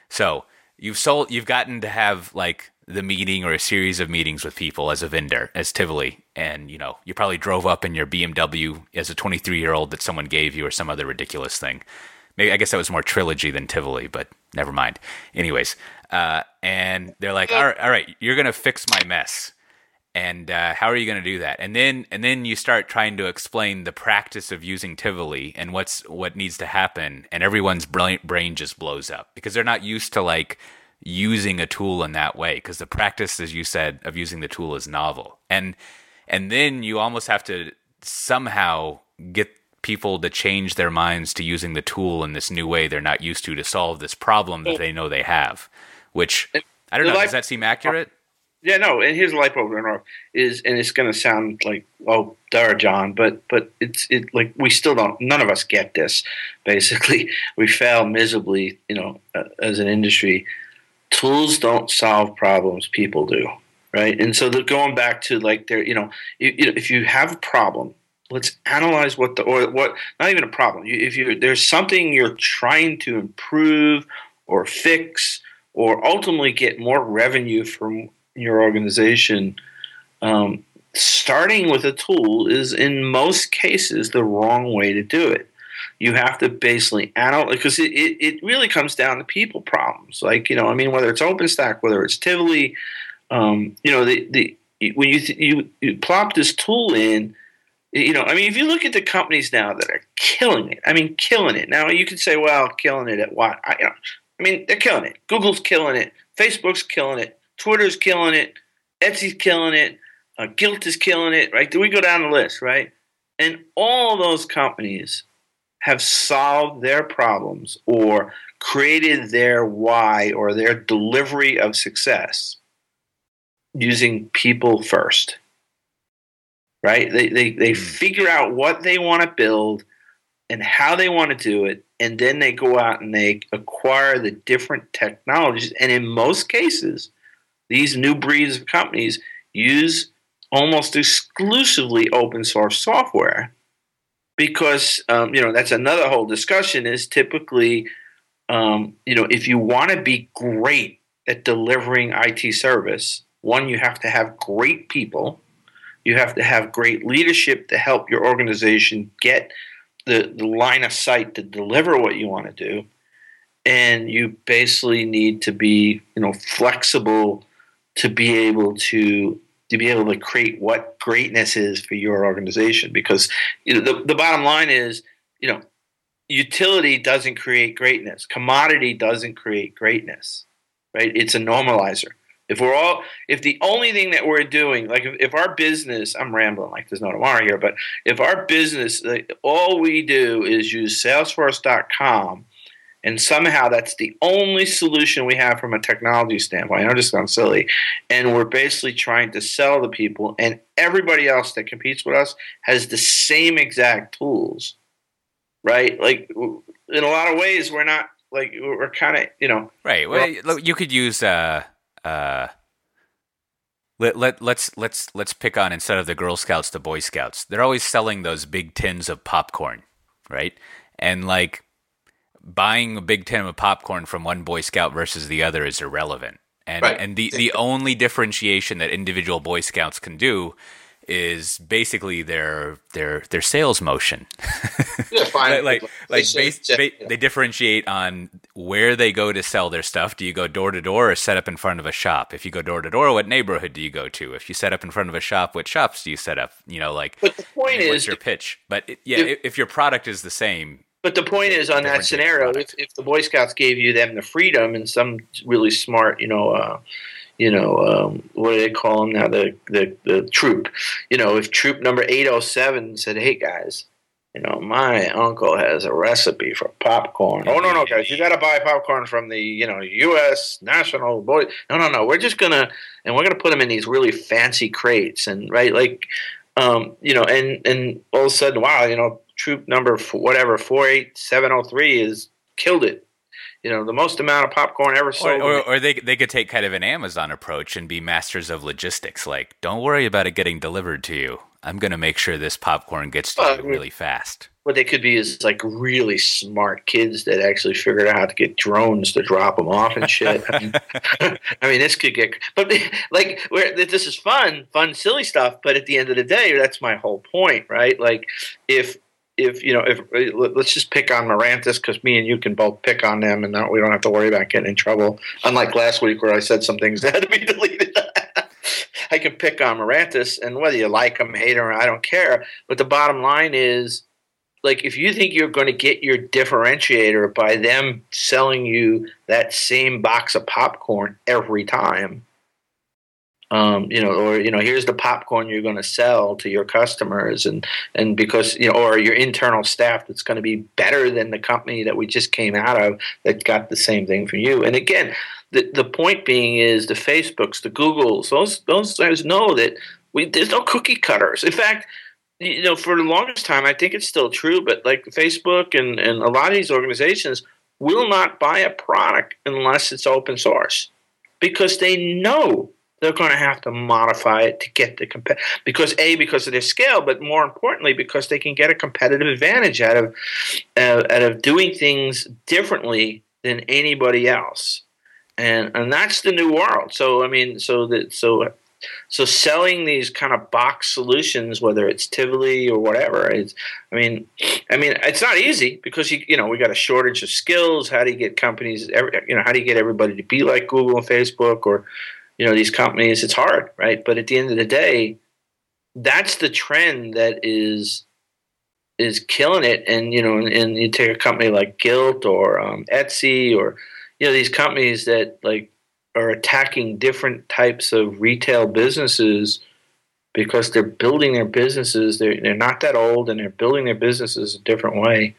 S1: So you've sold you've gotten to have like the meeting or a series of meetings with people as a vendor, as Tivoli, and you know you probably drove up in your BMW as a 23 year old that someone gave you or some other ridiculous thing. Maybe I guess that was more Trilogy than Tivoli, but never mind. Anyways, uh, and they're like, all right, all right, you're gonna fix my mess, and uh, how are you gonna do that? And then and then you start trying to explain the practice of using Tivoli and what's what needs to happen, and everyone's brain just blows up because they're not used to like using a tool in that way because the practice as you said of using the tool is novel and and then you almost have to somehow get people to change their minds to using the tool in this new way they're not used to to solve this problem that they know they have which i don't know does that seem accurate?
S2: Yeah no and here's a light bulb is and it's going to sound like oh duh john but but it's it like we still don't none of us get this. Basically we fail miserably you know uh, as an industry. Tools don't solve problems people do right? And so they're going back to like they're you know, you, you know if you have a problem let's analyze what the or what not even a problem if you there's something you're trying to improve or fix or ultimately get more revenue from your organization um, starting with a tool is in most cases the wrong way to do it. You have to basically analyze because it, it, it really comes down to people problems. Like you know, I mean, whether it's OpenStack, whether it's Tivoli, um, you know, the the when you, you you plop this tool in, you know, I mean, if you look at the companies now that are killing it, I mean, killing it. Now you could say, well, killing it at what? I, you know, I mean, they're killing it. Google's killing it. Facebook's killing it. Twitter's killing it. Etsy's killing it. Uh, Gilt is killing it. Right? Do we go down the list? Right? And all those companies have solved their problems or created their why or their delivery of success using people first. Right? They, they, they hmm. figure out what they want to build and how they want to do it. And then they go out and they acquire the different technologies. And in most cases, these new breeds of companies use almost exclusively open source software because um, you know that's another whole discussion is typically um, you know if you want to be great at delivering IT service one, you have to have great people. You have to have great leadership to help your organization get the, the line of sight to deliver what you want to do. And you basically need to be, you know, flexible to be able to to be able to create what greatness is for your organization. Because you know, the, the bottom line is, you know, utility doesn't create greatness. Commodity doesn't create greatness. Right? It's a normalizer. If we're all, if the only thing that we're doing, like if, if our business, I'm rambling like there's no tomorrow here, but if our business, like, all we do is use Salesforce.com, and somehow that's the only solution we have from a technology standpoint. I know this sounds silly, and we're basically trying to sell to people, and everybody else that competes with us has the same exact tools, right? Like in a lot of ways, we're not like we're kind of you know
S1: right. Well, you could use. Uh uh, let, let let's let's let's pick on instead of the Girl Scouts the Boy Scouts. They're always selling those big tins of popcorn, right? And like buying a big tin of popcorn from one Boy Scout versus the other is irrelevant. And right. and the the only differentiation that individual Boy Scouts can do is basically their their their sales motion.
S2: yeah, fine.
S1: like like they, base, yeah. they differentiate on where they go to sell their stuff. Do you go door to door or set up in front of a shop? If you go door to door, what neighborhood do you go to? If you set up in front of a shop, what shops do you set up? You know, like.
S2: But the point
S1: what's
S2: is
S1: your pitch. But it, yeah, if, if, your product is the same.
S2: But the point is, on that scenario, if, if the Boy Scouts gave you them the freedom and some really smart, you know. Uh, you know, um, what do they call them now? The, the the troop. You know, if troop number eight oh seven said, "Hey guys, you know, my uncle has a recipe for popcorn. Oh no, no, guys, you got to buy popcorn from the you know U.S. National Boy. No, no, no, we're just gonna and we're gonna put them in these really fancy crates and right, like, um, you know, and and all of a sudden, wow, you know, troop number whatever four eight seven oh three is killed it you know the most amount of popcorn ever sold.
S1: Or, or, or, they they could take kind of an Amazon approach and be masters of logistics. Like, don't worry about it getting delivered to you. I'm going to make sure this popcorn gets to you really fast.
S2: What they could be is like really smart kids that actually figured out how to get drones to drop them off and shit. I mean, I mean this could get, but like, where this is fun, fun, silly stuff. But at the end of the day, that's my whole point, right? Like, if if you know, if let's just pick on Mirantis because me and you can both pick on them, and we don't have to worry about getting in trouble. Unlike last week where I said some things that had to be deleted. I can pick on Mirantis, and whether you like him, hate him, I don't care. But the bottom line is, like, if you think you're going to get your differentiator by them selling you that same box of popcorn every time, um, you know, or you know, here's the popcorn you're going to sell to your customers, and and because you know, or your internal staff that's going to be better than the company that we just came out of that got the same thing from you. And again, the the point being is the Facebooks, the Googles, those those guys know that we there's no cookie cutters. In fact, you know, for the longest time, I think it's still true, but like Facebook and and a lot of these organizations will not buy a product unless it's open source because they know they're going to have to modify it to get the comp- because a because of their scale, but more importantly because they can get a competitive advantage out of uh, out of doing things differently than anybody else, and and that's the new world. So I mean, so that so So selling these kind of box solutions, whether it's Tivoli or whatever, it's I mean, I mean, it's not easy because you you know we got a shortage of skills. How do you get companies? Every, You know, how do you get everybody to be like Google and Facebook or you know these companies? It's hard, right? But at the end of the day, that's the trend that is is killing it. And you know, and, and you take a company like Gilt or um, Etsy or you know these companies that like are attacking different types of retail businesses because they're building their businesses. They're they're not that old and they're building their businesses a different way.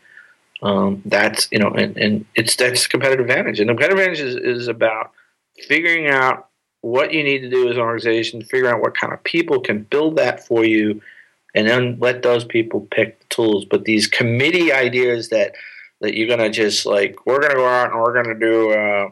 S2: Um, that's you know, and, and it's that's competitive advantage. And the competitive advantage is, is about figuring out what you need to do as an organization, figure out what kind of people can build that for you, and then let those people pick the tools. But these committee ideas that that you're gonna just like we're gonna go out and we're gonna do. Uh,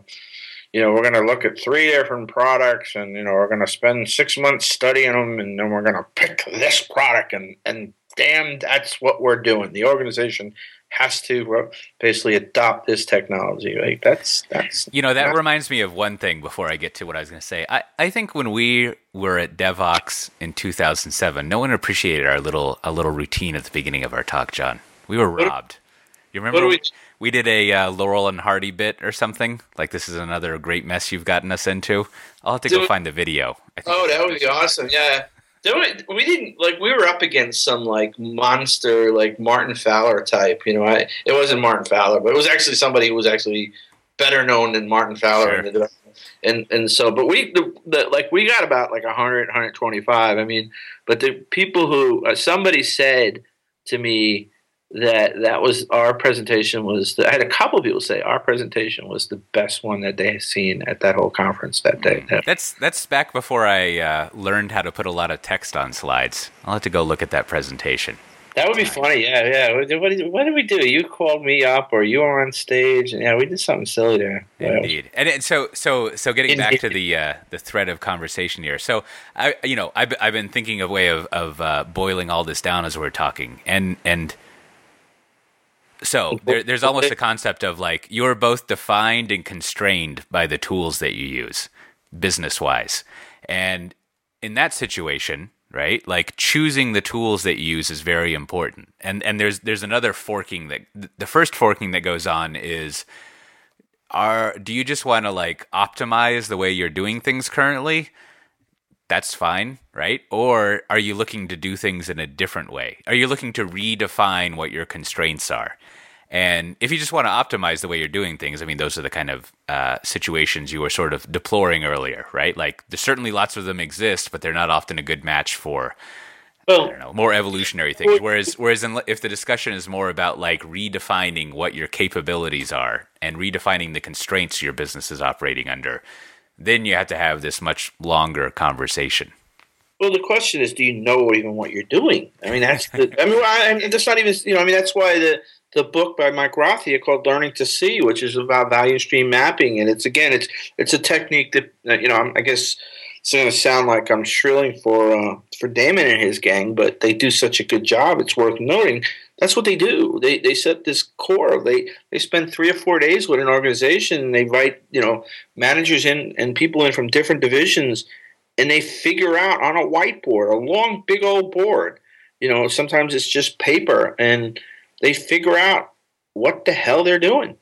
S2: you know, we're going to look at three different products, and you know, we're going to spend six months studying them, and then we're going to pick this product, and and damn, that's what we're doing. The organization has to basically adopt this technology. Right? That's that's.
S1: You know, that reminds me of one thing. Before I get to what I was going to say, I I think when we were at Devoxx in 2007, no one appreciated our little a little routine at the beginning of our talk, John. We were robbed. You remember?
S2: we,
S1: we did a uh, Laurel and Hardy bit or something. Like this is another great mess you've gotten us into. I'll have to go find the video.
S2: Oh, that would be awesome! Yeah, we, we didn't like we were up against some like monster like Martin Fowler type. You know, I, it wasn't Martin Fowler, but it was actually somebody who was actually better known than Martin Fowler. Sure. And and so, but we the, the, like we got about like 100, 125. I mean, but the people who uh, somebody said to me that that was our presentation was the, I had a couple of people say our presentation was the best one that they had seen at that whole conference that day.
S1: Mm. That's that's back before I uh, learned how to put a lot of text on slides. I'll have to go look at that presentation.
S2: That would be funny, yeah, yeah. What did, what did we do? You called me up, or you were on stage, and yeah, we did something silly there.
S1: Indeed, and, and so so so getting Indeed. back to the uh, the thread of conversation here. So I, you know, I've I've been thinking of a way of of uh, boiling all this down as we're talking, and and so there, there's almost a concept of like you're both defined and constrained by the tools that you use, business wise. And in that situation, right? Like choosing the tools that you use is very important. And and there's there's another forking that the first forking that goes on is are do you just want to like optimize the way you're doing things currently? That's fine, right? Or are you looking to do things in a different way? Are you looking to redefine what your constraints are? And if you just want to optimize the way you're doing things, I mean, those are the kind of uh, situations you were sort of deploring earlier, right? Like, there's certainly lots of them exist, but they're not often a good match for, well, I don't know, more evolutionary things. Whereas, whereas in, if the discussion is more about like redefining what your capabilities are and redefining the constraints your business is operating under, then you have to have this much longer conversation.
S2: Well, the question is, do you know even what you're doing? I mean, that's the. I mean, I, I mean, that's not even. You know, I mean, that's why the the book by Mike Rother called "Learning to See," which is about value stream mapping, and it's again, it's it's a technique that you know. I guess it's going to sound like I'm shrilling for uh, for Damon and his gang, but they do such a good job. It's worth noting. That's what they do. They they set this core. They they spend three or four days with an organization. And they write you know managers in and people in from different divisions and they figure out on a whiteboard, a long, big old board. You know, sometimes it's just paper, and they figure out what the hell they're doing.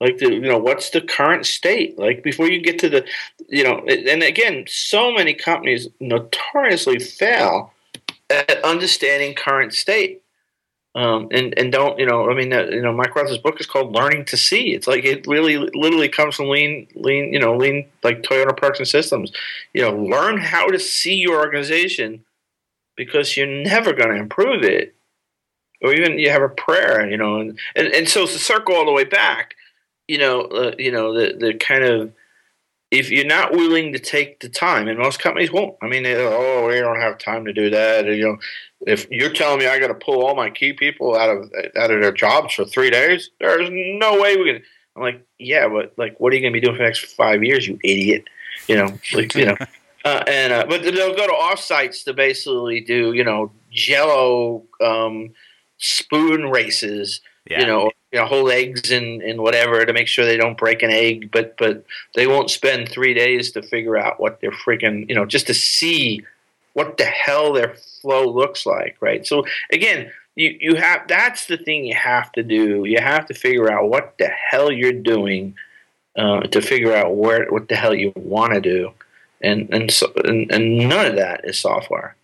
S2: Like, the, you know, what's the current state? Like, before you get to the, you know, and again, so many companies notoriously fail at understanding current state. Um, and and don't you know? I mean, uh, you know, Mike Rother's book is called "Learning to See." It's like it really, literally comes from lean, lean, you know, lean like Toyota Products and Systems. You know, learn how to see your organization because you're never going to improve it, or even you have a prayer, you know, and and, and so to circle all the way back, you know, uh, you know, the the kind of if you're not willing to take the time, and most companies won't. I mean, oh, we don't have time to do that. You know, if you're telling me I got to pull all my key people out of out of their jobs for three days, there's no way we can. I'm like, yeah, but like, what are you going to be doing for the next five years, you idiot? You know, like, you know. Uh, and uh, but they'll go to offsites to basically do you know Jello um, spoon races, yeah. you know, you know hold eggs and and whatever to make sure they don't break an egg, but but they won't spend three days to figure out what they're freaking you know just to see what the hell their flow looks like, right? So again, you you have that's the thing you have to do. You have to figure out what the hell you're doing uh, to figure out where what the hell you want to do, and and so and, and none of that is software.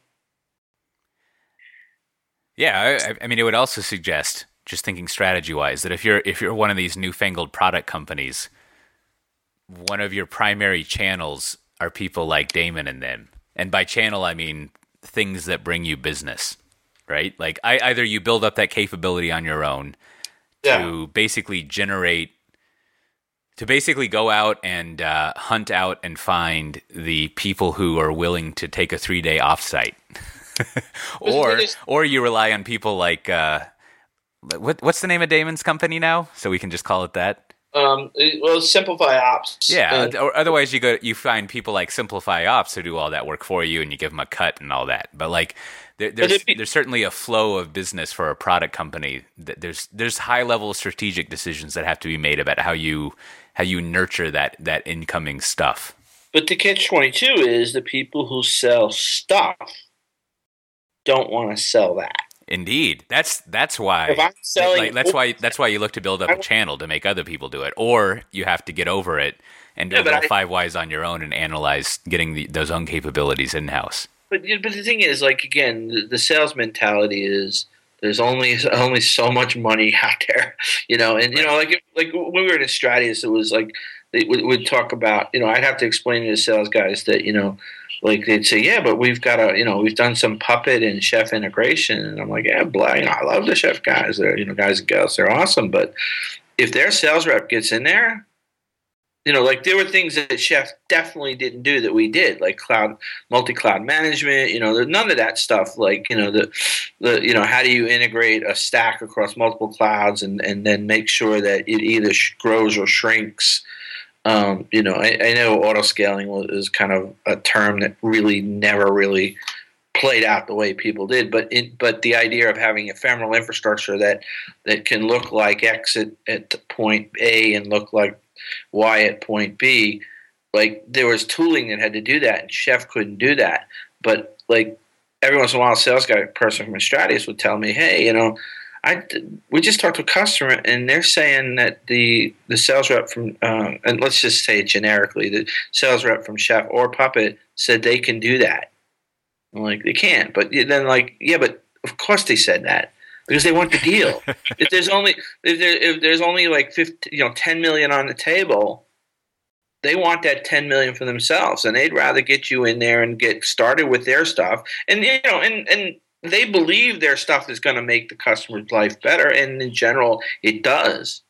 S1: Yeah, I, I mean, it would also suggest, just thinking strategy wise, that if you're if you're one of these newfangled product companies, one of your primary channels are people like Damon and them, and by channel I mean things that bring you business, right? Like I, either you build up that capability on your own
S2: Yeah.
S1: to basically generate to basically go out and uh, hunt out and find the people who are willing to take a three day offsite, or or you rely on people like uh, what what's the name of Damon's company now? So we can just call it that.
S2: Um, well, simplify ops.
S1: Yeah.
S2: And-
S1: or otherwise, you go you find people like Simplify Ops who do all that work for you, and you give them a cut and all that. But like, there, there's
S2: be-
S1: there's certainly a flow of business for a product company. That There's there's high level strategic decisions that have to be made about how you how you nurture that that incoming stuff.
S2: But the catch twenty two is the people who sell stuff don't want to sell that.
S1: Indeed, that's that's why.
S2: If I'm selling-
S1: like, that's why that's why you look to build up a channel to make other people do it, or you have to get over it and do
S2: Yeah,
S1: five whys on your own and analyze getting the, those own capabilities in house.
S2: But but the thing is, like again, the, the sales mentality is there's only only so much money out there, you know. And you know, like if, like when we were Enstratius, it was like they would would talk about, you know, I'd have to explain to the sales guys that you know, like they'd say, yeah, but we've got a, you know, we've done some puppet and chef integration, and I'm like, yeah, blah, you know, I love the chef guys, they're you know, guys and girls, they're awesome, but if their sales rep gets in there. You know, like there were things that Chef definitely didn't do that we did, like cloud multi-cloud management. You know, none of that stuff. Like you know, the the you know, how do you integrate a stack across multiple clouds and and then make sure that it either grows or shrinks. Um, you know, I, I know auto scaling is kind of a term that really never really played out the way people did, but it, but the idea of having ephemeral infrastructure that that can look like X at, at point A and look like Y at point B, like there was tooling that had to do that, and Chef couldn't do that. But like every once in a while, a sales guy person from Stratius would tell me, "Hey, you know, I we just talked to a customer, and they're saying that the the sales rep from um, and let's just say it generically, the sales rep from Chef or Puppet said they can do that." I'm like, they can't, but then like, yeah, but of course they said that because they want the deal. if there's only if, there, if there's only like 50, you know, 10 million on the table, they want that 10 million for themselves, and they'd rather get you in there and get started with their stuff. And you know, and and they believe their stuff is going to make the customer's life better, and in general, it does.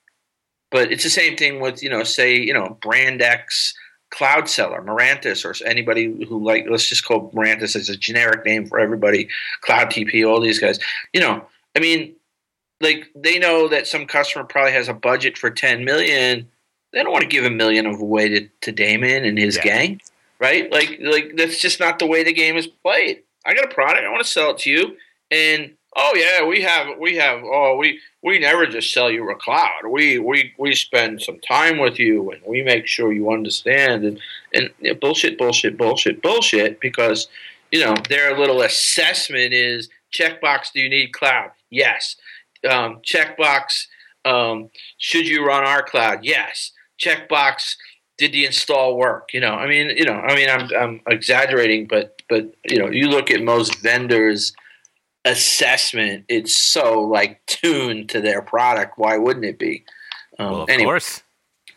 S2: But it's the same thing with you know, say you know, brand X cloud seller, Mirantis, or anybody who like let's just call Mirantis as a generic name for everybody, Cloud TP, all these guys. You know, I mean, like they know that some customer probably has a budget for ten million. They don't want to give a million of away to, to Damon and his
S1: Yeah.
S2: gang, right? Like, like that's just not the way the game is played. I got a product, I want to sell it to you, and oh yeah, we have, we have, oh we we never just sell you a cloud. We we we spend some time with you, and we make sure you understand. And and bullshit, bullshit, bullshit, bullshit. Because you know their little assessment is checkbox. Do you need cloud? Yes. Um, checkbox. Um, should you run our cloud? Yes. Checkbox. Did the install work? You know, I mean, you know, I mean, I'm I'm exaggerating, but but you know, you look at most vendors' assessment; it's so like tuned to their product. Why wouldn't it be? Um,
S1: well, of
S2: anyway,
S1: course.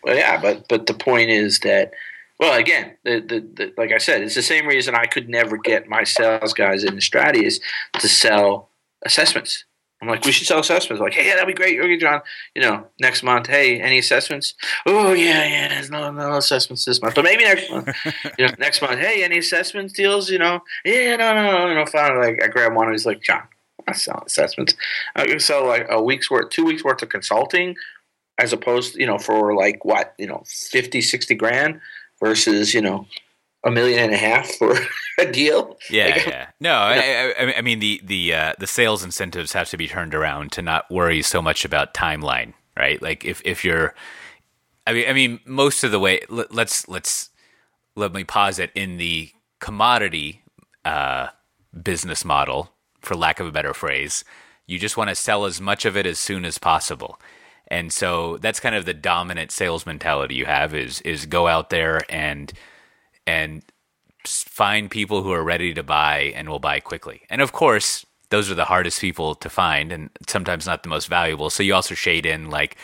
S2: well, yeah, but but the point is that, well, again, the, the, the like I said, it's the same reason I could never get my sales guys Enstratius to sell assessments. I'm like, we should sell assessments. Like, hey, yeah, that'd be great. Okay, John. You know, next month, hey, any assessments? Oh yeah, yeah. There's no no assessments this month, but maybe next month. you know, next month, hey, any assessments deals? You know, yeah, no, no, no. You know, finally, like I grab one and he's like, John, not selling assessments. I can sell like a week's worth, two weeks worth of consulting as opposed you know for like what you know 50 60 grand versus you know a million and a half for a deal
S1: Yeah,
S2: Like,
S1: yeah. No, I, I, I mean the the uh, the sales incentives have to be turned around to not worry so much about timeline, right? Like if if you're, I mean, I mean, most of the way. Let, let's let's let me posit in the commodity uh, business model, for lack of a better phrase. You just want to sell as much of it as soon as possible. And so that's kind of the dominant sales mentality you have is is go out there and and find people who are ready to buy and will buy quickly. And of course, those are the hardest people to find and sometimes not the most valuable. So you also shade in like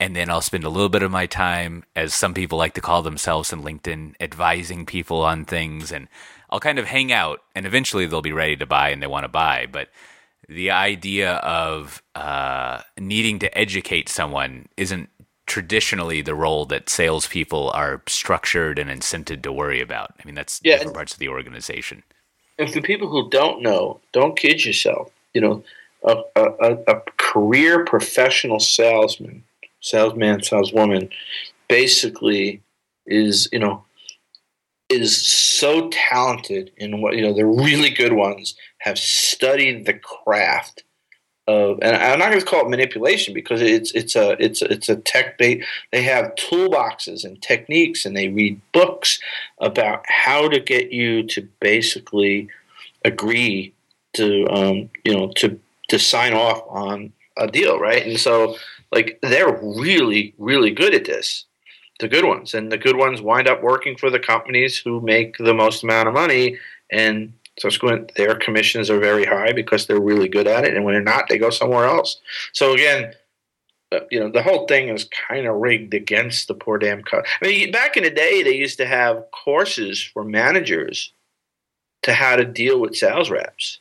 S1: and then I'll spend a little bit of my time as some people like to call themselves in LinkedIn advising people on things and I'll kind of hang out and eventually they'll be ready to buy and they want to buy, but the idea of uh, needing to educate someone isn't traditionally the role that salespeople are structured and incented to worry about. I mean, that's yeah, different parts of the organization.
S2: And for people who don't know, don't kid yourself. You know, a, a, a career professional salesman, salesman, saleswoman, basically is you know is so talented in what you know the really good ones have studied the craft of and I'm not going to call it manipulation because it's it's a it's it's a tech they they have toolboxes and techniques and they read books about how to get you to basically agree to um, you know to to sign off on a deal right? And so like they're really really good at this the good ones, and the good ones wind up working for the companies who make the most amount of money, and subsequent their commissions are very high because they're really good at it, and when they're not, they go somewhere else. So again, uh, you know, the whole thing is kind of rigged against the poor damn cut. I mean, back in the day, they used to have courses for managers to how to deal with sales reps.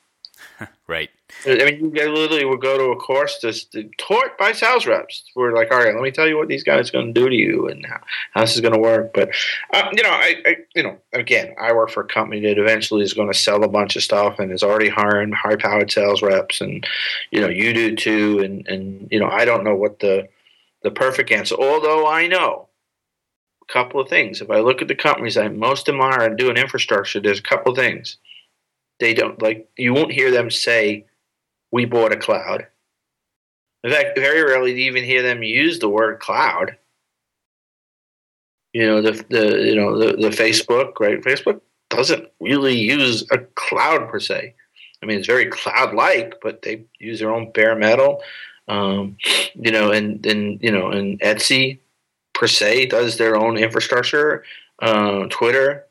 S1: right.
S2: I mean, you literally would go to a course just taught by sales reps. We're like, all right, let me tell you what these guys are going to do to you and how, how this is going to work. But uh, you know, I, I, you know, again, I work for a company that eventually is going to sell a bunch of stuff and is already hiring high-powered sales reps, and you know, you do too. And and you know, I don't know what the the perfect answer. Although I know a couple of things. If I look at the companies I most admire and do an infrastructure, there's a couple of things. They don't like you won't hear them say we bought a cloud. In fact, very rarely do you even hear them use the word cloud. You know, the, the you know the, the Facebook, right? Facebook doesn't really use a cloud per se. I mean, it's very cloud-like, but they use their own bare metal. Um, you know, and and you know, and Etsy per se does their own infrastructure. Uh, Twitter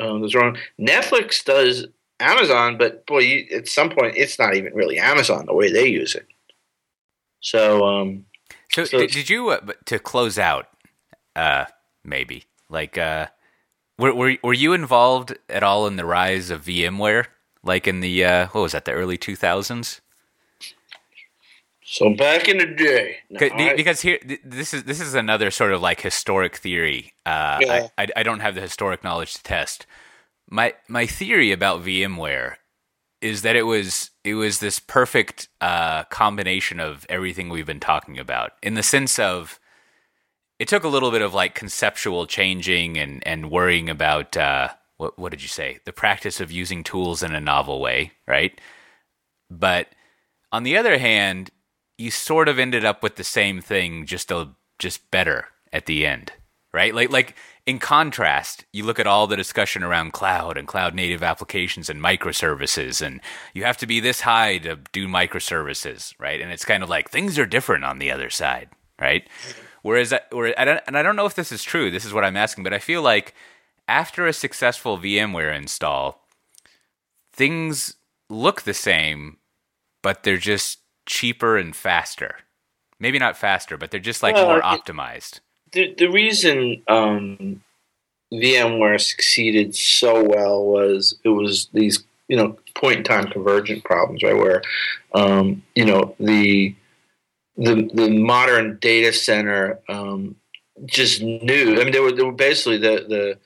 S2: um, does their own. Netflix does Amazon, but boy, you, at some point, it's not even really Amazon the way they use it. So, um,
S1: so, so did you uh, to close out? Uh, maybe like uh, were, were were you involved at all in the rise of VMware? Like in the uh, what was that? The early two thousands.
S2: So back in the day,
S1: no, because here this is this is another sort of like historic theory. Uh, yeah. I, I I don't have the historic knowledge to test, my my theory about VMware is that it was it was this perfect uh, combination of everything we've been talking about in the sense of it took a little bit of like conceptual changing and and worrying about uh, what what did you say? The practice of using tools in a novel way right? But on the other hand you sort of ended up with the same thing just a just better at the end right like like in contrast, you look at all the discussion around cloud and cloud native applications and microservices, and you have to be this high to do microservices, right? And it's kind of like things are different on the other side, right? Whereas, uh, where, and I don't know if this is true. This is what I'm asking, but I feel like after a successful VMware install, things look the same, but they're just cheaper and faster. Maybe not faster, but they're just like well, more optimized
S2: the the reason um, VMware succeeded so well was it was these you know point in time convergent problems, right? Where um, you know the the the modern data center um, just knew. I mean, they were they were basically the the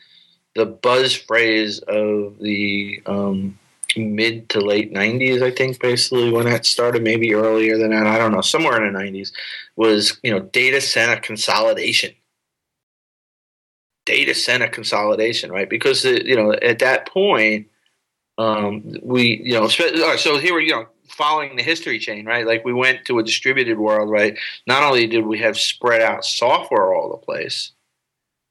S2: the buzz phrase of the um, mid to late 90s, I think, basically, when that started, maybe earlier than that. I don't know, somewhere in the 90s, was, you know, data center consolidation. Data center consolidation, right? Because, you know, at that point, um, we, you know, so here we, you know, following the history chain, right? Like we went to a distributed world, right? Not only did we have spread out software all the place,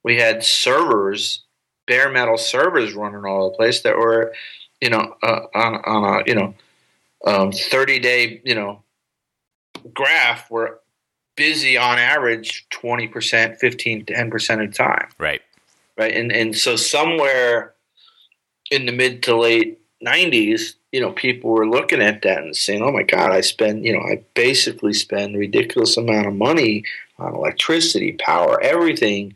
S2: we had servers, bare metal servers running all the place that were, you know, uh, on on a you know, um, thirty day you know, graph were busy on average 20%, 15, 10% of the time.
S1: Right.
S2: Right. And, and so somewhere in the mid to late 90s, you know, people were looking at that and saying, oh my God, I spend, you know, I basically spend ridiculous amount of money on electricity, power, everything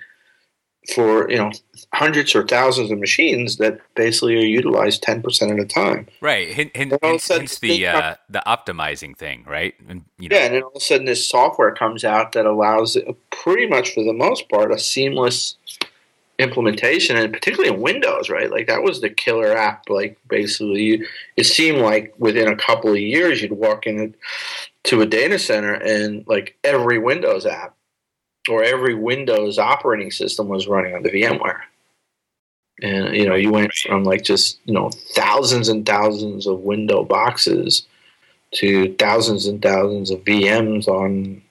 S2: for you know hundreds or thousands of machines that basically are utilized ten percent of the time.
S1: Right. Hint, hint, hence, hence the uh, the optimizing thing, right?
S2: And, you know. Yeah, and then all of a sudden this software comes out that allows pretty much for the most part a seamless implementation, and particularly in Windows, right? Like that was the killer app. Like basically, it seemed like within a couple of years you'd walk into a data center and like every Windows app or every Windows operating system was running on the VMware. And you know, you went from like just you know thousands and thousands of window boxes to thousands and thousands of VMs on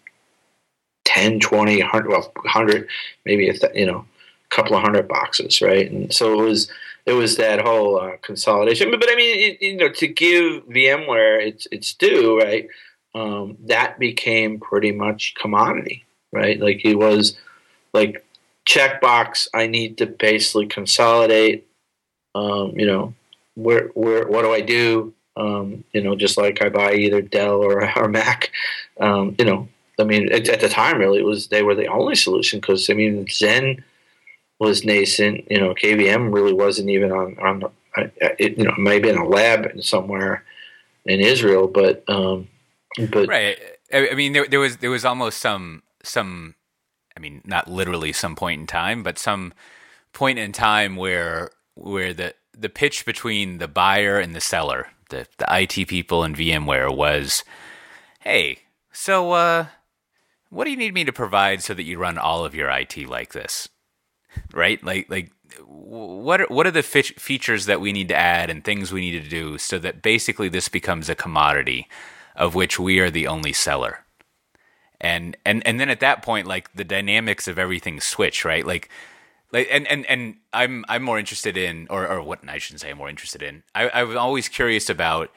S2: 10, 20, 100, well, 100, maybe a th- you know, a couple of hundred boxes, right? And so it was it was that whole uh, consolidation. But, but I mean, it, you know, to give VMware its its due, right? Um, that became pretty much commodity right? Like it was like checkbox. I need to basically consolidate. Um, you know, where where what do I do? Um, you know, just like I buy either Dell or, or Mac. Um, you know, I mean, at, at, the time, really, it was they were the only solution because I mean, Xen was nascent. You know, KVM really wasn't even on on. It, you know, maybe in a lab somewhere in Israel, but um, but
S1: right. I mean, there, there was there was almost some some I mean, not literally some point in time, but some point in time where where the the pitch between the buyer and the seller, the the IT people and VMware was, hey, so uh, what do you need me to provide so that you run all of your IT like this, right? Like like what are, what are the fe- features that we need to add and things we need to do so that basically this becomes a commodity of which we are the only seller and and and then at that point like the dynamics of everything switch right? Like like and and and i'm i'm more interested in or or what i shouldn't say i'm more interested in. I i was always curious about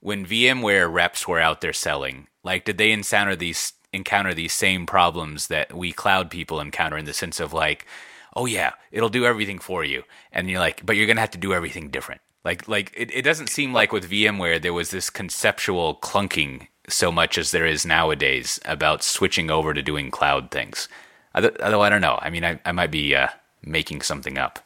S1: when vmware reps were out there selling like did they encounter these encounter these same problems that we cloud people encounter in the sense of like oh yeah it'll do everything for you. And you're like but you're gonna have to do everything different. Like like it, it doesn't seem like with vmware there was this conceptual clunking so much as there is nowadays about switching over to doing cloud things. Although I don't know. I mean, I, I might be uh, making something up.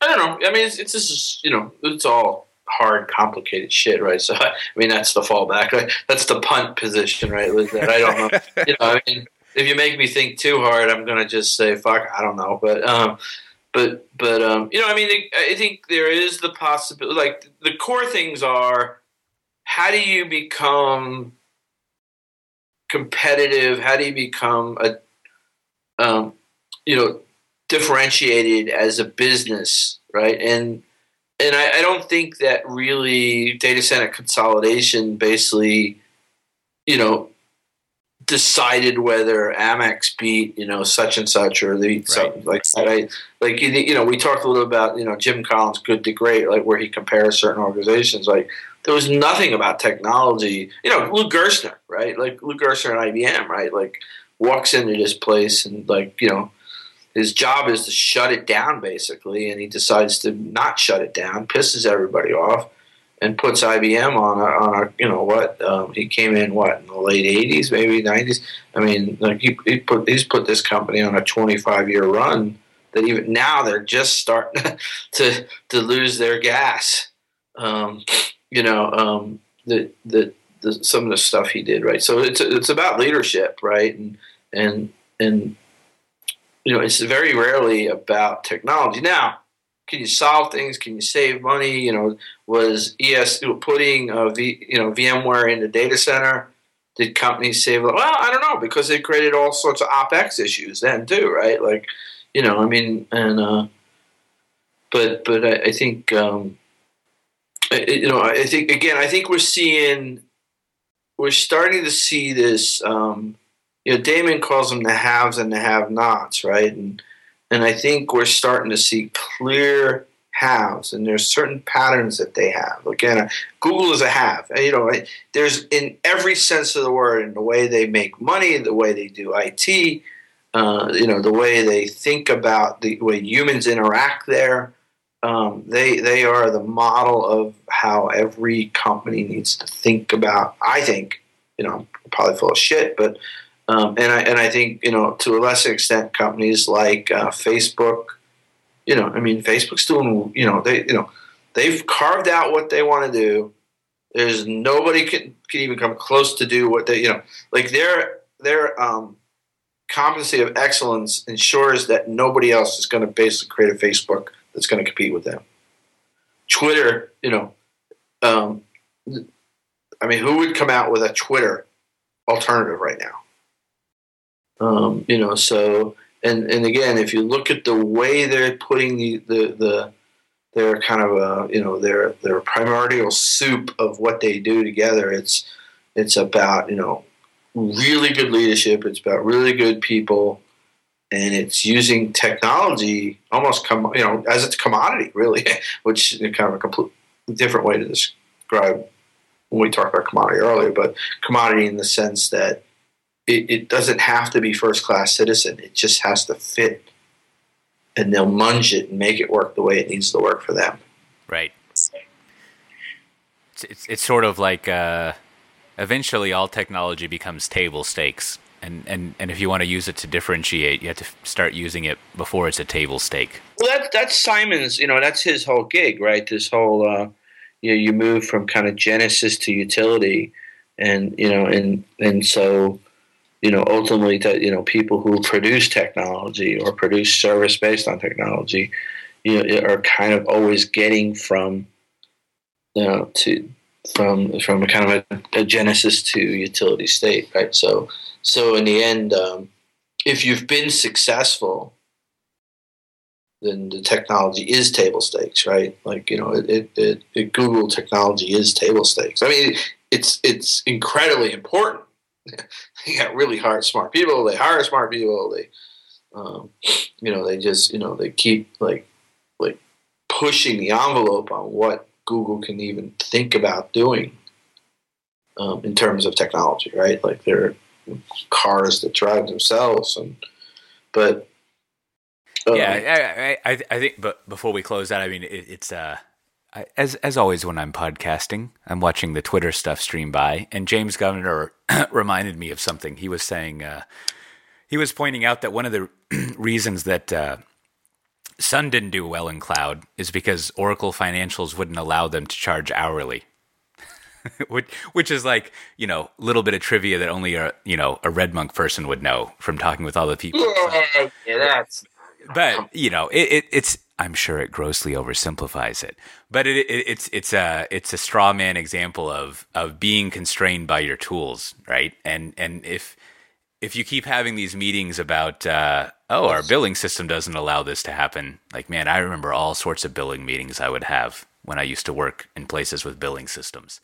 S2: I don't know. I mean, it's, just you know, it's all hard, complicated shit, right? So I mean, that's the fallback. Right? That's the punt position, right? That I don't know. you know, I mean, if you make me think too hard, I'm gonna just say fuck. I don't know, but um, but but um, you know, I mean, I think there is the possibility. Like the core things are how do you become competitive? How do you become a, um, you know, differentiated as a business, right? And and I, I, don't think that really data center consolidation basically, you know, decided whether Amex beat you know such and such or they beat right. something like that. I, like you know, we talked a little about you know Jim Collins' Good to Great, like where he compares certain organizations, like there was nothing about technology. You know, Lou Gerstner, right? Like Lou Gerstner at IBM, right? Like walks into this place and like you know his job is to shut it down basically, and he decides to not shut it down, pisses everybody off, and puts IBM on a, on a you know what um, he came in what in the late '80s, maybe '90s. I mean, like he, he put he's put this company on a 25 year run that even now they're just starting to to lose their gas. Um, you know, um, the, the, the, some of the stuff he did, right? So it's, it's about leadership, right? And, and, and, you know, it's very rarely about technology. Now, can you solve things? Can you save money? You know, was ES putting uh, you know VMware in the data center? Did companies save? Well, I don't know because they created all sorts of opex issues then too, right? Like, you know, I mean, and uh, but but I, I think um, you know, I think again, I think we're seeing, we're starting to see this. Um, you know, Damon calls them the haves and the have-nots, right? And and I think we're starting to see clear haves, and there's certain patterns that they have. Again, Google is a have. You know, there's in every sense of the word, in the way they make money, the way they do IT, uh, you know, the way they think about the way humans interact there. Um, they they are the model of how every company needs to think about. I think, you know, probably full of shit, but um, and I and I think you know to a lesser extent companies like uh, Facebook you know, I mean, Facebook's doing, you know, they, you know, they've carved out what they want to do. There's nobody can can even come close to do what they, you know, like their their um, competency of excellence ensures that nobody else is going to basically create a Facebook that's going to compete with them. Twitter, you know, um, I mean, who would come out with a Twitter alternative right now? Um, you know, so and and again, if you look at the way they're putting the the, the their kind of a you know their their primordial soup of what they do together, it's it's about you know really good leadership. It's about really good people, and it's using technology almost you know as its commodity really, which is kind of a complete different way to describe when we talked about commodity earlier, but commodity in the sense that it, it doesn't have to be first class citizen. It just has to fit, and they'll munge it and make it work the way it needs to work for them.
S1: Right. It's it's, it's sort of like uh, eventually all technology becomes table stakes, and, and and if you want to use it to differentiate, you have to start using it before it's a table stake.
S2: Well, that's that's Simon's. You know, that's his whole gig, right? This whole uh, you know, you move from kind of genesis to utility, and you know, and and so you know, ultimately that you know people who produce technology or produce service based on technology, you know, are kind of always getting from you know to from from a kind of a, a genesis to utility state, right? So so in the end, um, if you've been successful, then the technology is table stakes, right? Like you know, it, it, it, it Google technology is table stakes. I mean, it's it's incredibly important they got really hard, smart people. They hire smart people. They, um, you know, they just, you know, they keep like, like pushing the envelope on what Google can even think about doing um, in terms of technology, right? Like there are cars that drive themselves, and but
S1: um, yeah, I, I, I think. But before we close that, I mean, it, it's uh, as as always when I'm podcasting, I'm watching the Twitter stuff stream by, and James Governor reminded me of something. He was saying uh, he was pointing out that one of the reasons that uh, Sun didn't do well in cloud is because Oracle financials wouldn't allow them to charge hourly. which, which is like you know a little bit of trivia that only a you know a RedMonk person would know from talking with all the people.
S2: Yeah, yeah that's.
S1: But you know it, it, it's I'm sure it grossly oversimplifies it, but it, it, it's it's a it's a straw man example of of being constrained by your tools, right? And and if if you keep having these meetings about uh, oh our billing system doesn't allow this to happen, like man, I remember all sorts of billing meetings I would have when I used to work in places with billing systems.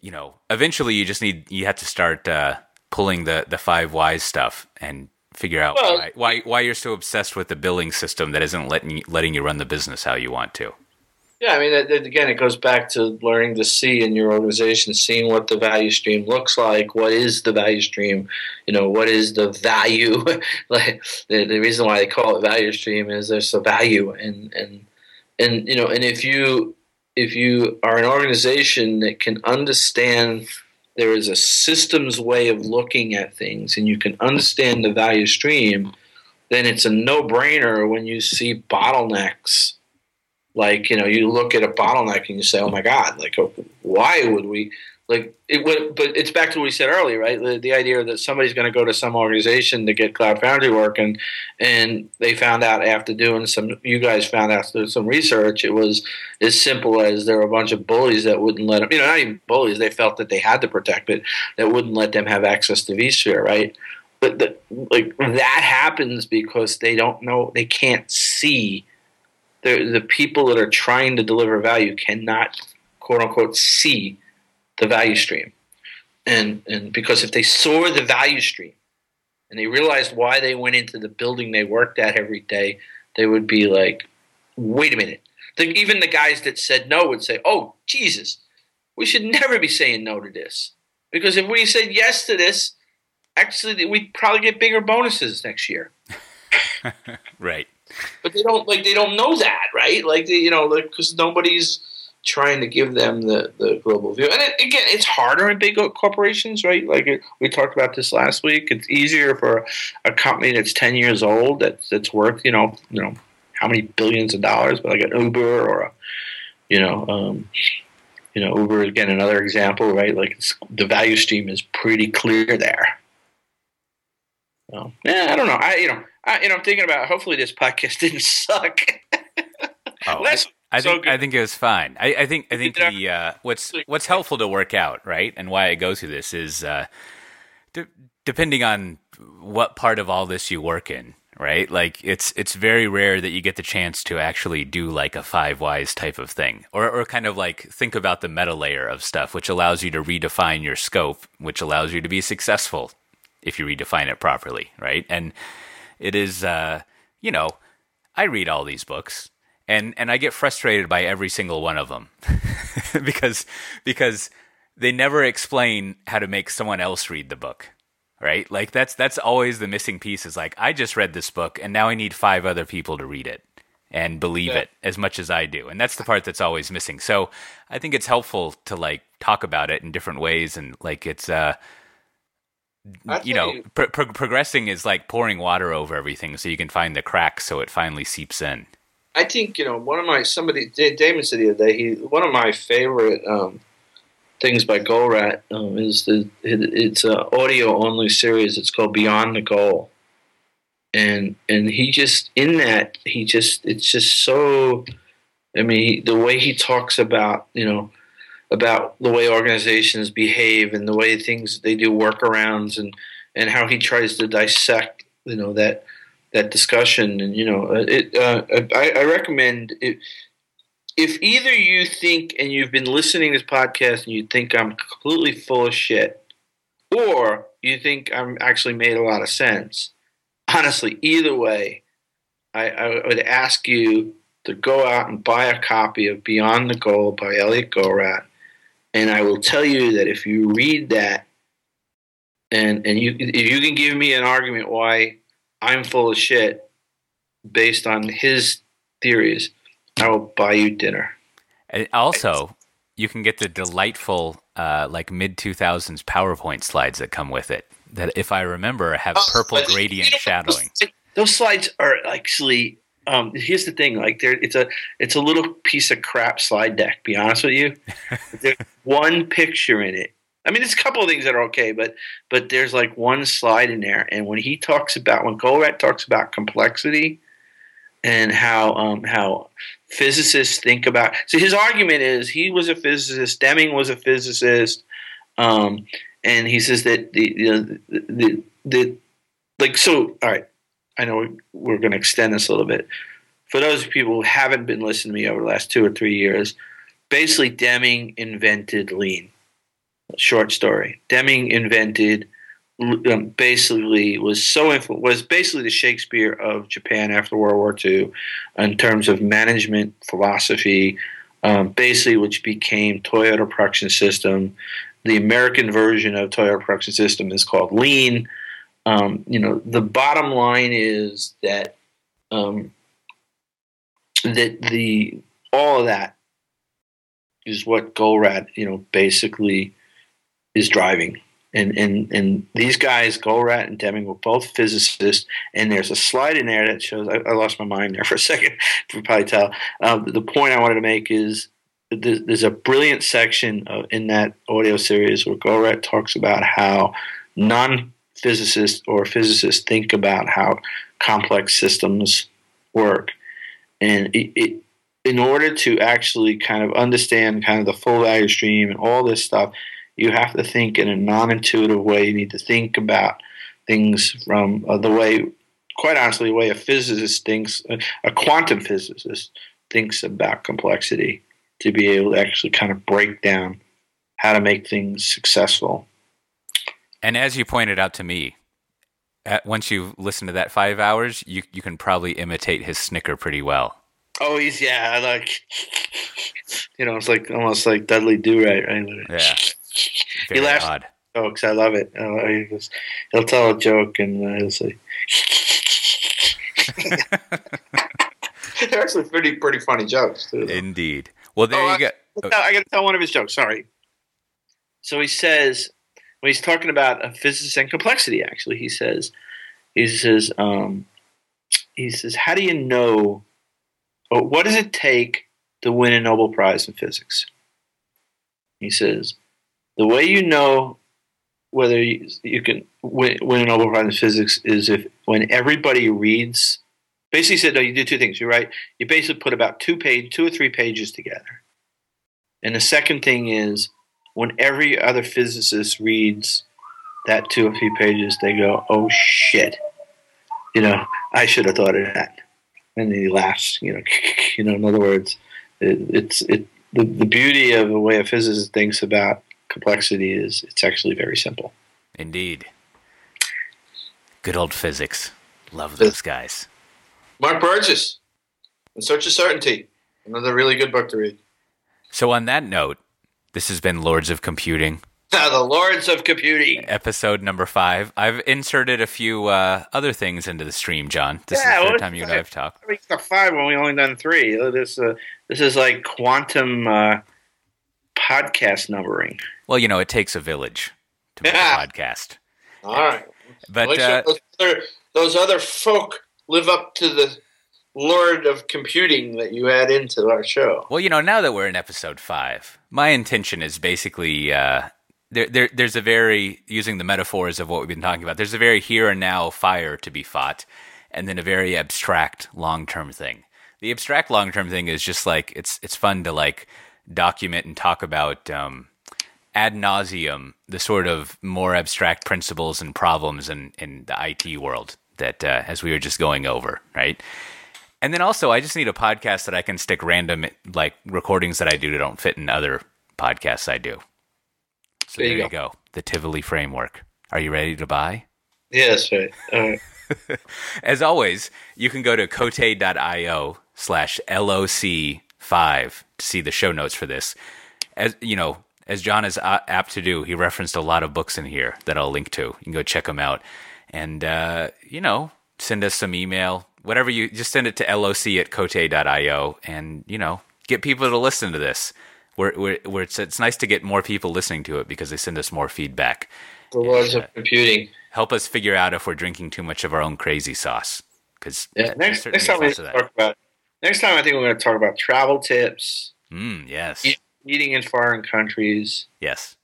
S1: You know, eventually you just need you have to start uh, pulling the the five whys stuff and figure out well, why, why why you're so obsessed with the billing system that isn't letting letting you run the business how you want to.
S2: Yeah, I mean, again, it goes back to learning to see in your organization, seeing what the value stream looks like. What is the value stream? You know, what is the value? like the, the reason why they call it value stream is there's a value, and and and you know, and if you if you are an organization that can understand there is a systems way of looking at things and you can understand the value stream, then it's a no brainer when you see bottlenecks. Like, you know, you look at a bottleneck and you say, oh my God, like, oh, why would we? like it would but it's back to what we said earlier right the, the idea that somebody's going to go to some organization to get cloud foundry work and and they found out after doing some you guys found out through some research it was as simple as there were a bunch of bullies that wouldn't let them you know not even bullies they felt that they had to protect it that wouldn't let them have access to vSphere right but the, like that happens because they don't know they can't see the the people that are trying to deliver value cannot quote unquote see the value stream. And and because if they saw the value stream and they realized why they went into the building they worked at every day, they would be like, wait a minute. The, even the guys that said no would say, oh, Jesus, we should never be saying no to this. Because if we said yes to this, actually, we'd probably get bigger bonuses next year.
S1: right.
S2: But they don't like they don't know that, right? Like they, you know, like because nobody's trying to give them the, the global view. And it, again, it's harder in big corporations, right? Like it, we talked about this last week. It's easier for a company that's ten years old that's that's worth you know you know how many billions of dollars, but like an Uber or a you know. Um, you know, Uber again another example, right? Like the value stream is pretty clear there. So, yeah, I don't know. I you know, I, you know, I'm thinking about. Hopefully, this podcast didn't suck.
S1: oh, Last, I, I so think good. I think it was fine. I, I think I think the uh, what's what's helpful to work out, right, and why I go through this is uh, de- depending on what part of all this you work in, right? Like it's it's very rare that you get the chance to actually do like a five whys type of thing, or or kind of like think about the meta layer of stuff, which allows you to redefine your scope, which allows you to be successful if you redefine it properly, right? And it is, uh, you know, I read all these books. And, and I get frustrated by every single one of them because because they never explain how to make someone else read the book right? Like that's that's always the missing piece is like I just read this book and now I need five other people to read it and believe yeah. it as much as I do. And that's the part that's always missing. So I think it's helpful to like talk about it in different ways and like it's uh you know. Pro- pro- progressing is like pouring water over everything so you can find the cracks so it finally seeps in.
S2: I think, you know, one of my somebody Damon said the other day, he one of my favorite um things by Goldratt um, is the it, it's an audio only series. It's called Beyond the Goal, and and he just in that he just it's just so. I mean, the way he talks about you know about the way organizations behave and the way things they do workarounds and and how he tries to dissect you know that that discussion and you know it uh, I, I recommend it if either you think and you've been listening to this podcast and you think I'm completely full of shit, or you think I'm actually made a lot of sense, honestly, either way, I, I would ask you to go out and buy a copy of Beyond the Goal by Elliot Goldratt. And I will tell you that if you read that, and and you if you can give me an argument why I'm full of shit based on his theories, I will buy you dinner.
S1: And also, you can get the delightful, uh, like mid 2000s PowerPoint slides that come with it. That, if I remember, have oh, purple gradient you know, shadowing.
S2: Those, those, slides are actually. Um, here's the thing: like, there, it's a it's a little piece of crap slide deck. Be honest with you, one picture in it. I mean, there's a couple of things that are okay, but but there's like one slide in there, and when he talks about when Goldratt talks about complexity, and how um, how physicists think about. So his argument is he was a physicist. Deming was a physicist, um, and he says that the the, the the like so. All right, I know we're going to extend this a little bit. For those people who haven't been listening to me over the last two or three years, basically Deming invented lean. Short story. Deming invented um, basically was so influ- was basically the Shakespeare of Japan after World War II in terms of management philosophy, um, basically which became Toyota Production System. The American version of Toyota Production System is called Lean. Um, you know, the bottom line is that um, that the all of that is what Goldratt, you know, basically is driving and and and these guys, Goldratt and Deming, were both physicists. And there's a slide in there that shows. I, I lost my mind there for a second. You probably tell. Um, the point I wanted to make is there's a brilliant section in that audio series where Goldratt talks about how non-physicists or physicists think about how complex systems work, and it, it in order to actually kind of understand kind of the full value stream and all this stuff, you have to think in a non-intuitive way. You need to think about things from uh, the way, quite honestly, the way a physicist thinks, a quantum physicist thinks about complexity. to be able to actually kind of break down how to make things successful.
S1: And as you pointed out to me, once you listen to that five hours, you you can probably imitate his snicker pretty well.
S2: Oh, he's yeah, like you know, it's like almost like Dudley Do Right, right?
S1: Yeah,
S2: he laughs odd. jokes. I love it. Uh, he goes, he'll tell a joke and uh, he'll say. They're actually pretty pretty funny jokes too.
S1: Indeed. Well, there
S2: oh,
S1: you
S2: go. I, I got to tell one of his jokes. Sorry. So he says when he's talking about a physicist and complexity. Actually, he says he says um, he says how do you know? What does it take to win a Nobel Prize in physics? He says the way you know whether you, you can win, win a Nobel Prize in physics is if when everybody reads basically said no you do two things you write you basically put about two page two or three pages together. And the second thing is when every other physicist reads that two or three pages they go oh shit. You know i should have thought of that and then he laughs you know you know in other words it, it's it the, the beauty of the way a physicist thinks about complexity is it's actually very simple
S1: indeed good old physics love those guys
S2: Mark Burgess, In Search of Certainty. Another really good book to read.
S1: So, on that note, this has been Lords of Computing.
S2: the Lords of Computing.
S1: Episode number five. I've inserted a few uh, other things into the stream, John. This yeah, is the third time you and I have talked.
S2: The five when we only done three. This uh, this is like quantum uh, podcast numbering.
S1: Well, you know, it takes a village to make yeah. a podcast.
S2: All right,
S1: but uh,
S2: those, other, those other folk live up to the lord of computing that you add into our show.
S1: Well, you know, now that we're in episode five, my intention is basically uh, there, there, there's a very using the metaphors of what we've been talking about. There's a very here and now fire to be fought, and then a very abstract long term thing. The abstract long term thing is just like it's it's fun to like document and talk about. Um, ad nauseum the sort of more abstract principles and problems in, in the IT world that uh, as we were just going over, right? And then also, I just need a podcast that I can stick random like recordings that I do that don't fit in other podcasts I do. So there, there you, go. go. The Tivoli framework. Are you ready to buy?
S2: Yes, right. right.
S1: As always, you can go to cote.io slash LOC5 to see the show notes for this. As you know, as John is apt to do, he referenced a lot of books in here that I'll link to. You can go check them out and uh, you know send us some email whatever you just send it to loc at cote.io and you know get people to listen to this where, where, where it's, it's nice to get more people listening to it because they send us more feedback
S2: the words uh, of computing
S1: help us figure out if we're drinking too much of our own crazy sauce because
S2: yeah, next, next time we talk about next time i think we're going to talk about travel tips
S1: mm, yes
S2: eating in foreign countries
S1: yes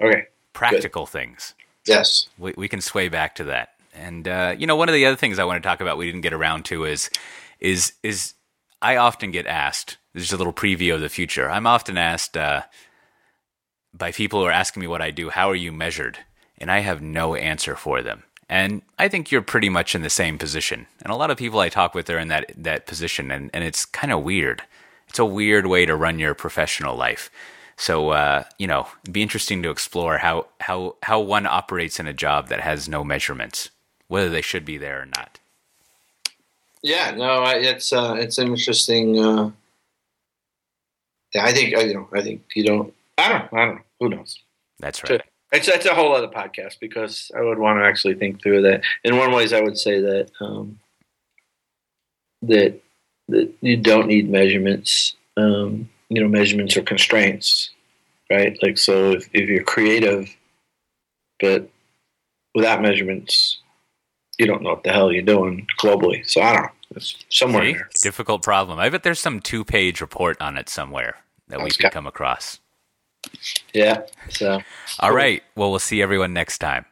S2: okay
S1: practical Good. things
S2: Yes.
S1: We, we can sway back to that. And uh, you know, one of the other things I want to talk about we didn't get around to is is is I often get asked. Is a little preview of the future. I'm often asked uh, by people who are asking me what I do. How are you measured? And I have no answer for them. And I think you're pretty much in the same position. And a lot of people I talk with are in that that position, and, and it's kind of weird. It's a weird way to run your professional life. So uh, you know, it'd be interesting to explore how how how one operates in a job that has no measurements, whether they should be there or not.
S2: Yeah, no, it's uh, it's an interesting. Uh, I think you know. I think you don't. I don't. I don't know. Who knows?
S1: That's right.
S2: It's it's a whole other podcast because I would want to actually think through that. In one ways, I would say that um, that that you don't need measurements. Um, you know measurements or constraints, right? Like so, if, if you're creative, but without measurements, you don't know what the hell you're doing globally. So I don't know. It's somewhere See? there.
S1: Difficult problem. I bet there's some two page report on it somewhere that we could come across.
S2: Yeah. So
S1: all right. Well we'll see everyone next time.